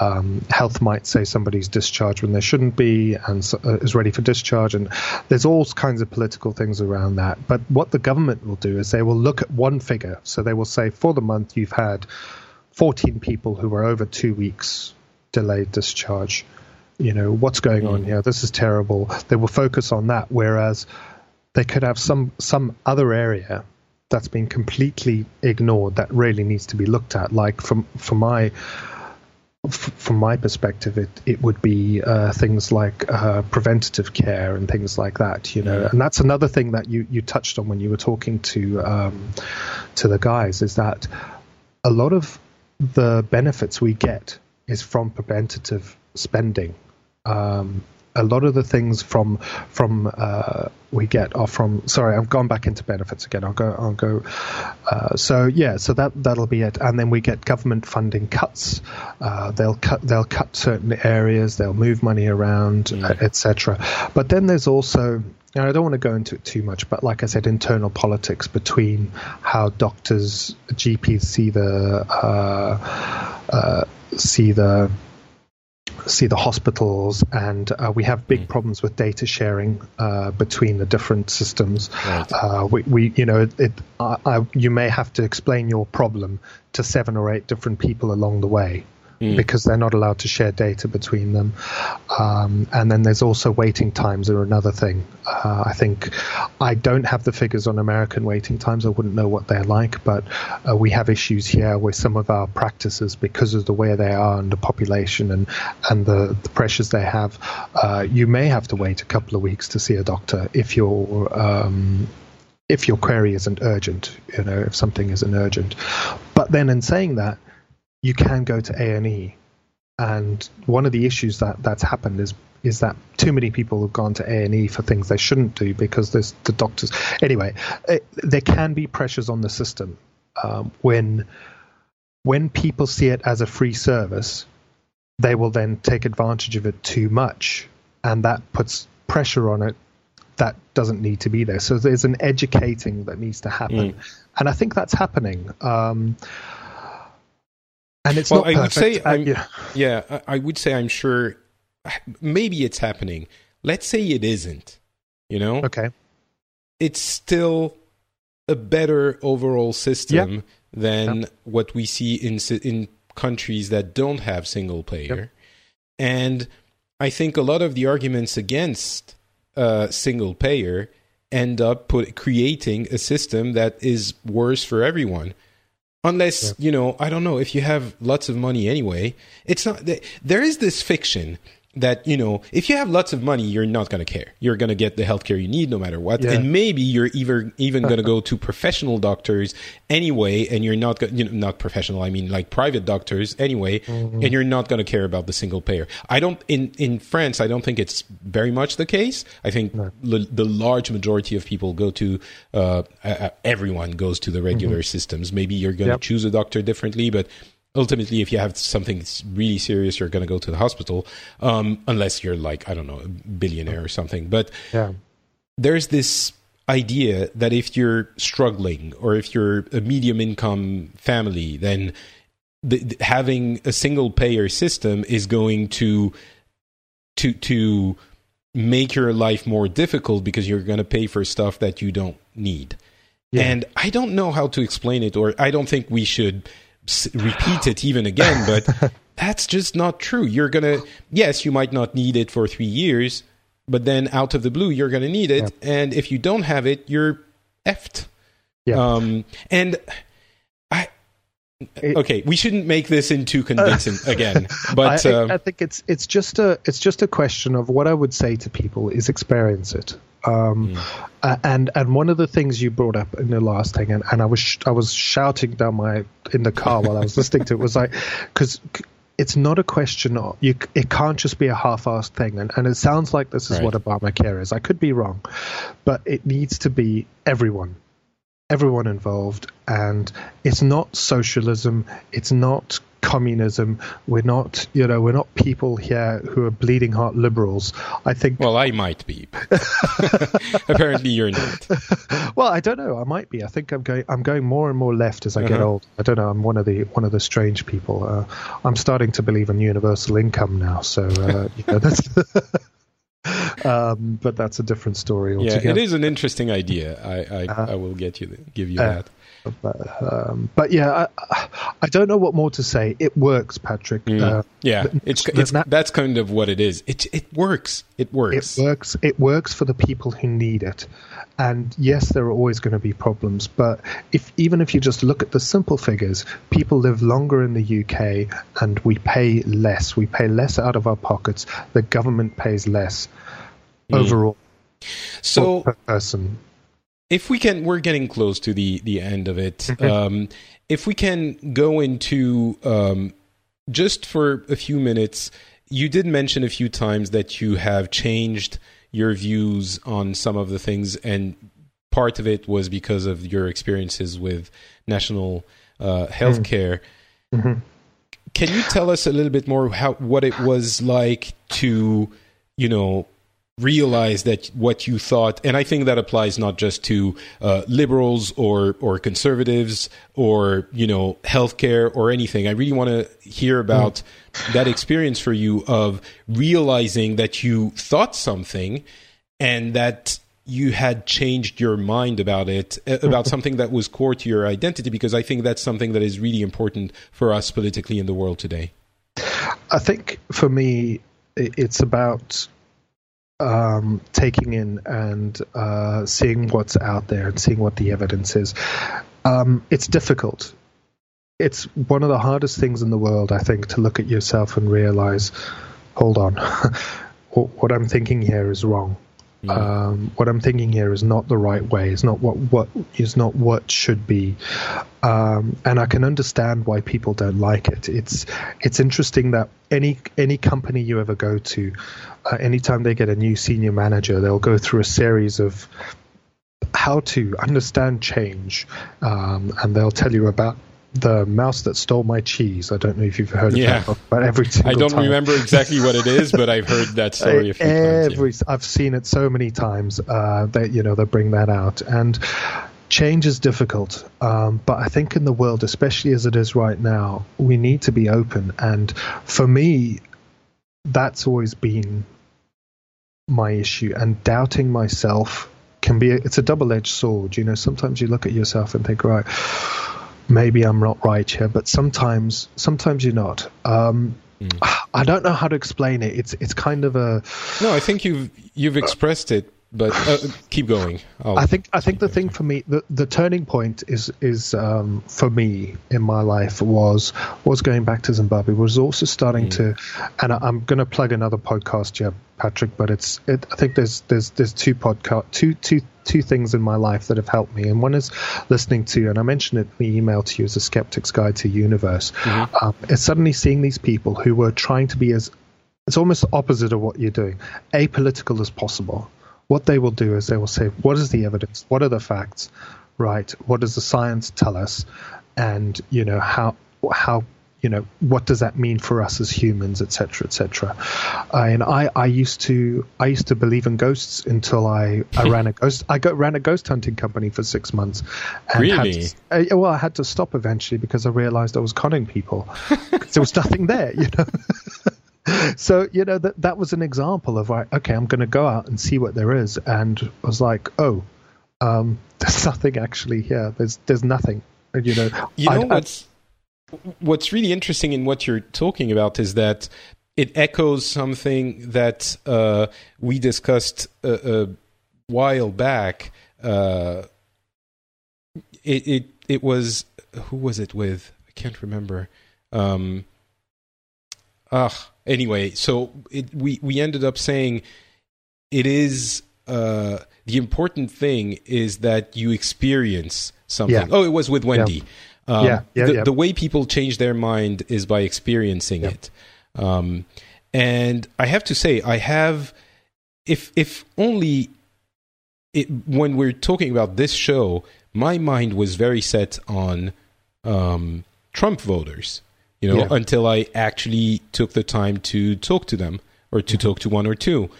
um, health might say somebody's discharged when they shouldn't be and so, uh, is ready for discharge, and there's all kinds of political things around that. But what the government will do is they will look at one figure. So they will say, for the month you've had 14 people who were over two weeks delayed discharge. You know, what's going on mm. here? This is terrible. They will focus on that, whereas they could have some some other area that's been completely ignored that really needs to be looked at. Like from for my from my perspective, it, it would be uh, things like uh, preventative care and things like that, you know. Mm. And that's another thing that you, you touched on when you were talking to um, to the guys is that a lot of the benefits we get is from preventative spending. Um, a lot of the things from from uh, we get are from. Sorry, I've gone back into benefits again. I'll go. I'll go. Uh, so yeah, so that that'll be it. And then we get government funding cuts. Uh, they'll cut. They'll cut certain areas. They'll move money around, mm. Uh, etc. But then there's also. And I don't want to go into it too much, but like I said, internal politics between how doctors, GPs see the uh, uh, see the see the hospitals, and uh, we have big mm. problems with data sharing uh, between the different systems. Right. Uh, we, we, you know, it, I, you may have to explain your problem to seven or eight different people along the way mm. because they're not allowed to share data between them. Um, and then there's also waiting times are another thing. Uh, I think I don't have the figures on American waiting times. I wouldn't know what they're like, but uh, we have issues here with some of our practices because of the way they are and the population and and the, the pressures they have. Uh, you may have to wait a couple of weeks to see a doctor if you're um, if your query isn't urgent, you know, if something isn't urgent. But then in saying that, you can go to A and E, and one of the issues that that's happened is is that too many people have gone to A and E for things they shouldn't do because there's the doctors. Anyway, it, there can be pressures on the system um, when when people see it as a free service, they will then take advantage of it too much, and that puts pressure on it that doesn't need to be there. So there's an educating that needs to happen, mm. and I think that's happening. Um, and it's well, not. I would say, uh, yeah. yeah, I would say I'm sure. Maybe it's happening. Let's say it isn't. You know, okay. It's still a better overall system yep. than yep. what we see in in countries that don't have single payer, yep. and I think a lot of the arguments against uh, single payer end up put, creating a system that is worse for everyone unless yeah. you know i don't know if you have lots of money anyway it's not there is this fiction that you know if you have lots of money you're not going to care you're going to get the healthcare you need no matter what yeah. and maybe you're even even going to go to professional doctors anyway and you're not you know not professional i mean like private doctors anyway mm-hmm. and you're not going to care about the single payer i don't in in france i don't think it's very much the case i think no. l- the large majority of people go to uh, uh, everyone goes to the regular mm-hmm. systems maybe you're going to yep. choose a doctor differently but ultimately, if you have something really serious, you're going to go to the hospital, um, unless you're like, I don't know, a billionaire or something. But yeah. there's this idea that if you're struggling or if you're a medium income family, then the, the, having a single payer system is going to to to make your life more difficult because you're going to pay for stuff that you don't need. Yeah. And I don't know how to explain it, or I don't think we should repeat it even again, but that's just not true. You're gonna, yes, you might not need it for three years, but then out of the blue, you're gonna need it, yeah. and if you don't have it, you're effed. Yeah. Um, and I, okay, we shouldn't make this into convincing uh, again, but I, um, I, think it's it's just a it's just a question of what I would say to people is experience it. Um, mm. and and one of the things you brought up in the last thing, and, and I was sh- I was shouting down my in the car while I was listening to it was like because it's not a question of you. It can't just be a half-assed thing, and, and it sounds like this is right. what Obamacare is. I could be wrong, but it needs to be everyone, everyone involved, and it's not socialism. It's not communism. We're not, you know, we're not people here who are bleeding heart liberals. I think. Well, I might be. Apparently, you're not. Well, I don't know. I might be. I think I'm going. I'm going more and more left as I uh-huh. get old. I don't know. I'm one of the one of the strange people. Uh, I'm starting to believe in universal income now. So uh, you know, that's. um, but that's a different story altogether. Yeah, it is an interesting idea. I I, uh, I will get you give you uh, that. But, um, but yeah, I, I, don't know what more to say. It works, Patrick. Mm. Uh, yeah, it's, it's that, that's kind of what it is. It it works. It works. It works. It works for the people who need it. And yes, there are always going to be problems, but if even if you just look at the simple figures, people live longer in the UK and we pay less. We pay less out of our pockets. The government pays less mm. overall. So per person if we can we're getting close to the the end of it mm-hmm. um, if we can go into um, just for a few minutes you did mention a few times that you have changed your views on some of the things and part of it was because of your experiences with national uh, health care mm-hmm. mm-hmm. can you tell us a little bit more how what it was like to you know realize that what you thought, and I think that applies not just to uh, liberals or or conservatives or you know healthcare or anything. I really want to hear about mm. that experience for you of realizing that you thought something and that you had changed your mind about it uh, about something that was core to your identity because I think that's something that is really important for us politically in the world today. I think for me it's about um, taking in and uh, seeing what's out there and seeing what the evidence is. Um, it's difficult. It's one of the hardest things in the world, I think, to look at yourself and realize, hold on, what I'm thinking here is wrong. Um, what I'm thinking here is not the right way. It's not what what is not what should be, um, and I can understand why people don't like it. It's it's interesting that any any company you ever go to, uh, anytime they get a new senior manager, they'll go through a series of how to understand change, um, and they'll tell you about the mouse that stole my cheese. I don't know if you've heard of yeah. that, but every I don't time. remember exactly what it is, but I've heard that story a few every, times. Yeah. I've seen it so many times uh, that you know they bring that out, and change is difficult. Um, but I think in the world, especially as it is right now, we need to be open. And for me, that's always been my issue, and doubting myself can be it's a double-edged sword. You know, sometimes you look at yourself and think, right maybe I'm not right here, but sometimes sometimes you're not. Um, mm. I don't know how to explain it. It's it's kind of a no. I think you've you've expressed it but uh, keep going. I'll i think I think the thing for me, the, the turning point is is um, for me in my life was was going back to Zimbabwe. Was also starting mm. to, and I, am going to plug another podcast here, Patrick. But it's it, I think there's there's there's two podcast two two two things in my life that have helped me, and one is listening to, and I mentioned it in the email to you as a skeptic's guide to universe. Mm-hmm. Um, it's suddenly seeing these people who were trying to be as it's almost the opposite of what you're doing, apolitical as possible what they will do is they will say, what is the evidence? What are the facts? Right? What does the science tell us? And you know how how you know what does that mean for us as humans, etc., etc. Uh, and I I used to I used to believe in ghosts until I I ran a ghost I got, ran a ghost hunting company for six months. And really? To, uh, well, I had to stop eventually because I realized I was conning people. there was nothing there, you know. so you know that that was an example of like okay i'm going to go out and see what there is and I was like oh um, there's nothing actually here. There's there's nothing you know. You know I, what's I, what's really interesting in what you're talking about is that it echoes something that uh, we discussed a, a while back uh, it, it it was who was it with? I can't remember. Um, ah anyway, so it, we we ended up saying it is uh, the important thing is that you experience something. Yeah. Oh, it was with Wendy. Yeah. Um, yeah, yeah, the, yeah, the, way people change their mind is by experiencing yeah. it. Um, and I have to say, I have, if if only it, when we're talking about this show, my mind was very set on um, Trump voters you know, yeah. until I actually took the time to talk to them or to mm-hmm. talk to one or two.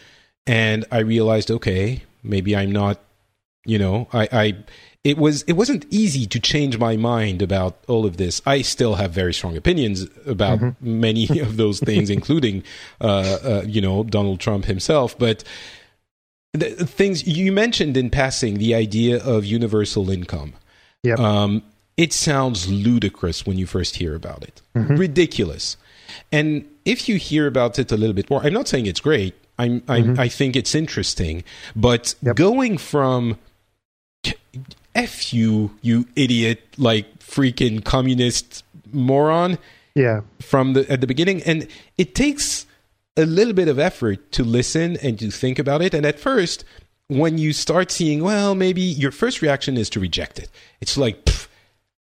And I realized, okay, maybe I'm not, you know, I, I, it was, it wasn't easy to change my mind about all of this. I still have very strong opinions about mm-hmm. many of those things, including, uh, uh, you know, Donald Trump himself. But the things you mentioned in passing the idea of universal income. Yeah. Um, it sounds ludicrous when you first hear about it. Mm-hmm. Ridiculous. And if you hear about it a little bit more, I'm not saying it's great. I'm, I'm Mm-hmm. I think it's interesting, but Yep. going from f you, you idiot, like freaking communist moron, yeah. from the at the beginning and it takes a little bit of effort to listen and to think about it and at first when you start seeing well maybe your first reaction is to reject it it's like pff,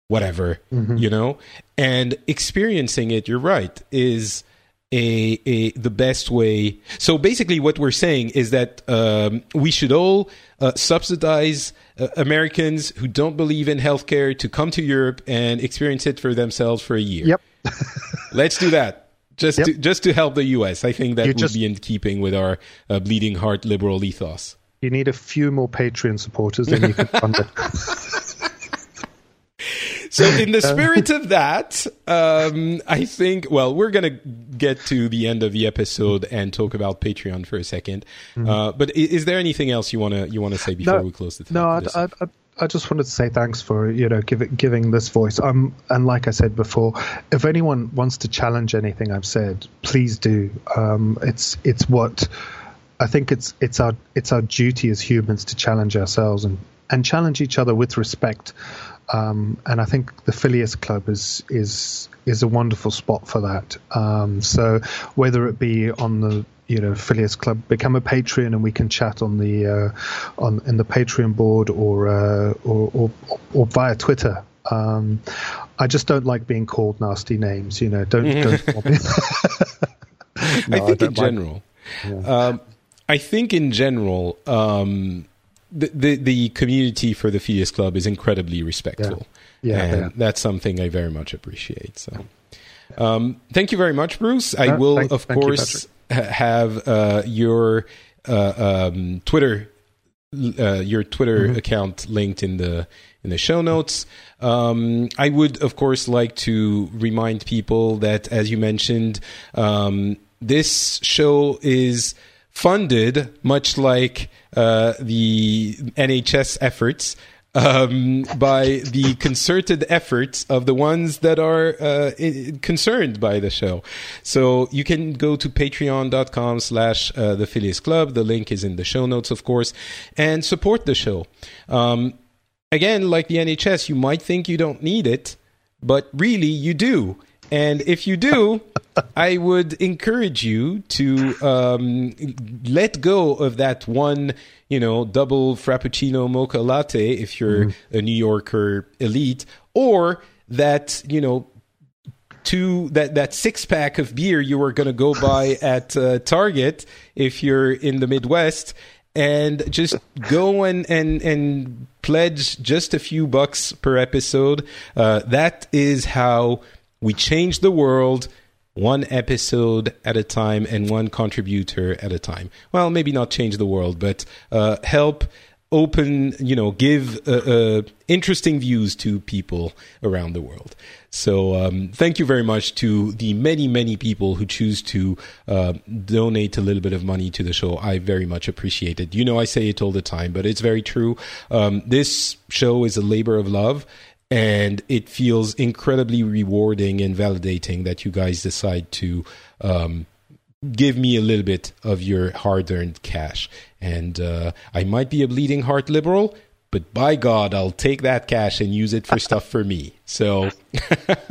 whatever you know and experiencing it you're right is a, a the best way so basically what we're saying is that um, we should all uh, subsidize uh, Americans who don't believe in healthcare to come to Europe and experience it for themselves for a year Yep. Let's do that. Just Yep. to, just to help the U.S. I think that You would just- be in keeping with our uh, bleeding heart liberal ethos. You need a few more Patreon supporters, then you can fund it. So, in the spirit of that, um, I think. Well, we're gonna get to the end of the episode and talk about Patreon for a 2nd Uh, but i- is there anything else you wanna you wanna say before we close the? Thing? No, I. I, I, I just wanted to say thanks for you know giving giving this voice. Um, and like I said before, if anyone wants to challenge anything I've said, please do. Um, it's it's what I think it's it's our it's our duty as humans to challenge ourselves and and challenge each other with respect. Um, and I think the Phileas Club is is is a wonderful spot for that. Um, so whether it be on the you know Phileas Club, become a Patreon and we can chat on the uh, on in the Patreon board or uh, or, or or via Twitter. Um, I just don't like being called nasty names. You know, don't don't. call me- I No, think in don't like- general, um, I think in general, um, the, the the community for the Phileas Club is incredibly respectful. Yeah. Yeah, and yeah. that's something I very much appreciate. So, um, thank you very much, Bruce. I will, thank- of thank you, course, ha- have uh, your uh, um, Twitter uh, your Twitter Mm-hmm. account linked in the in the show notes. Um, I would, of course, like to remind people that, as you mentioned, um, this show is funded much like uh, the NHS efforts. Um, by the concerted efforts of the ones that are uh, concerned by the show. So you can go to patreon.com slash uh, the Phileas Club. The link is in the show notes, of course, and support the show. Um, again, like the NHS, you might think you don't need it, but really you do. And if you do, I would encourage you to um, let go of that one, you know, double frappuccino mocha latte if you're a New Yorker elite, or that, you know, two that that six pack of beer you were going to go buy at uh, Target if you're in the Midwest and just go and and and pledge just a few bucks per episode. Uh, that is how we change the world one episode at a time and one contributor at a time. Well maybe not change the world but uh, help open you know give uh, uh, interesting views to people around the world. So um, thank you very much to the many many people who choose to uh, donate a little bit of money to the show. I very much appreciate it. You know i say it all the time but it's very true. Um, this show is a labor of love and it feels incredibly rewarding and validating that you guys decide to um, give me a little bit of your hard earned cash. And uh, I might be a bleeding heart liberal, but by God, I'll take that cash and use it for stuff for me. So.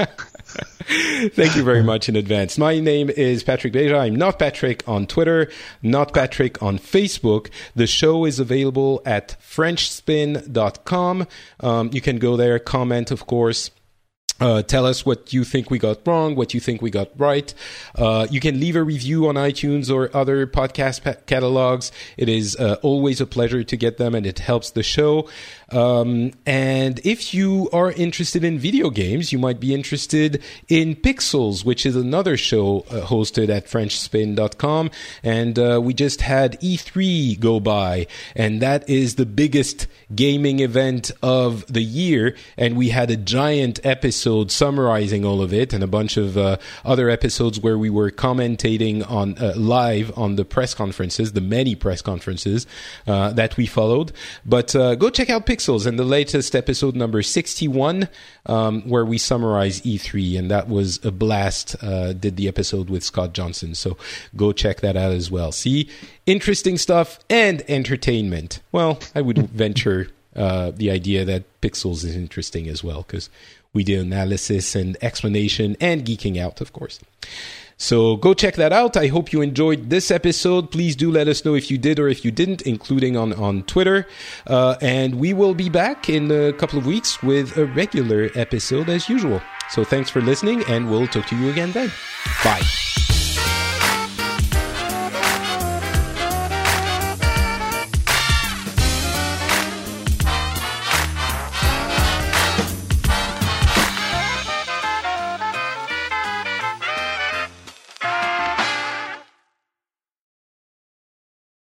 Thank you very much in advance. My name is Patrick Beja. I'm NotPatrick on Twitter, NotPatrick on Facebook. The show is available at FrenchSpin.com. Um, you can go there, comment, of course. Uh, tell us what you think we got wrong, what you think we got right. Uh, you can leave a review on iTunes or other podcast pa- catalogs. It is uh, always a pleasure to get them, and it helps the show. Um, and if you are interested in video games, you might be interested in Pixels, which is another show uh, hosted at FrenchSpin.com. And uh, we just had E3 go by, and that is the biggest gaming event of the year. And we had a giant episode summarizing all of it and a bunch of uh, other episodes where we were commentating on uh, live on the press conferences, the many press conferences uh, that we followed. But uh, go check out Pixels and the latest episode number 61, um, where we summarize E3. And that was a blast. Uh, did the episode with Scott Johnson. So go check that out as well. See, interesting stuff and entertainment. Well, I would venture uh, the idea that Pixels is interesting as well because we did analysis and explanation and geeking out, of course. So go check that out. I hope you enjoyed this episode. Please do let us know if you did or if you didn't, including on, on Twitter. Uh, and we will be back in a couple of weeks with a regular episode as usual. So thanks for listening, and we'll talk to you again then. Bye.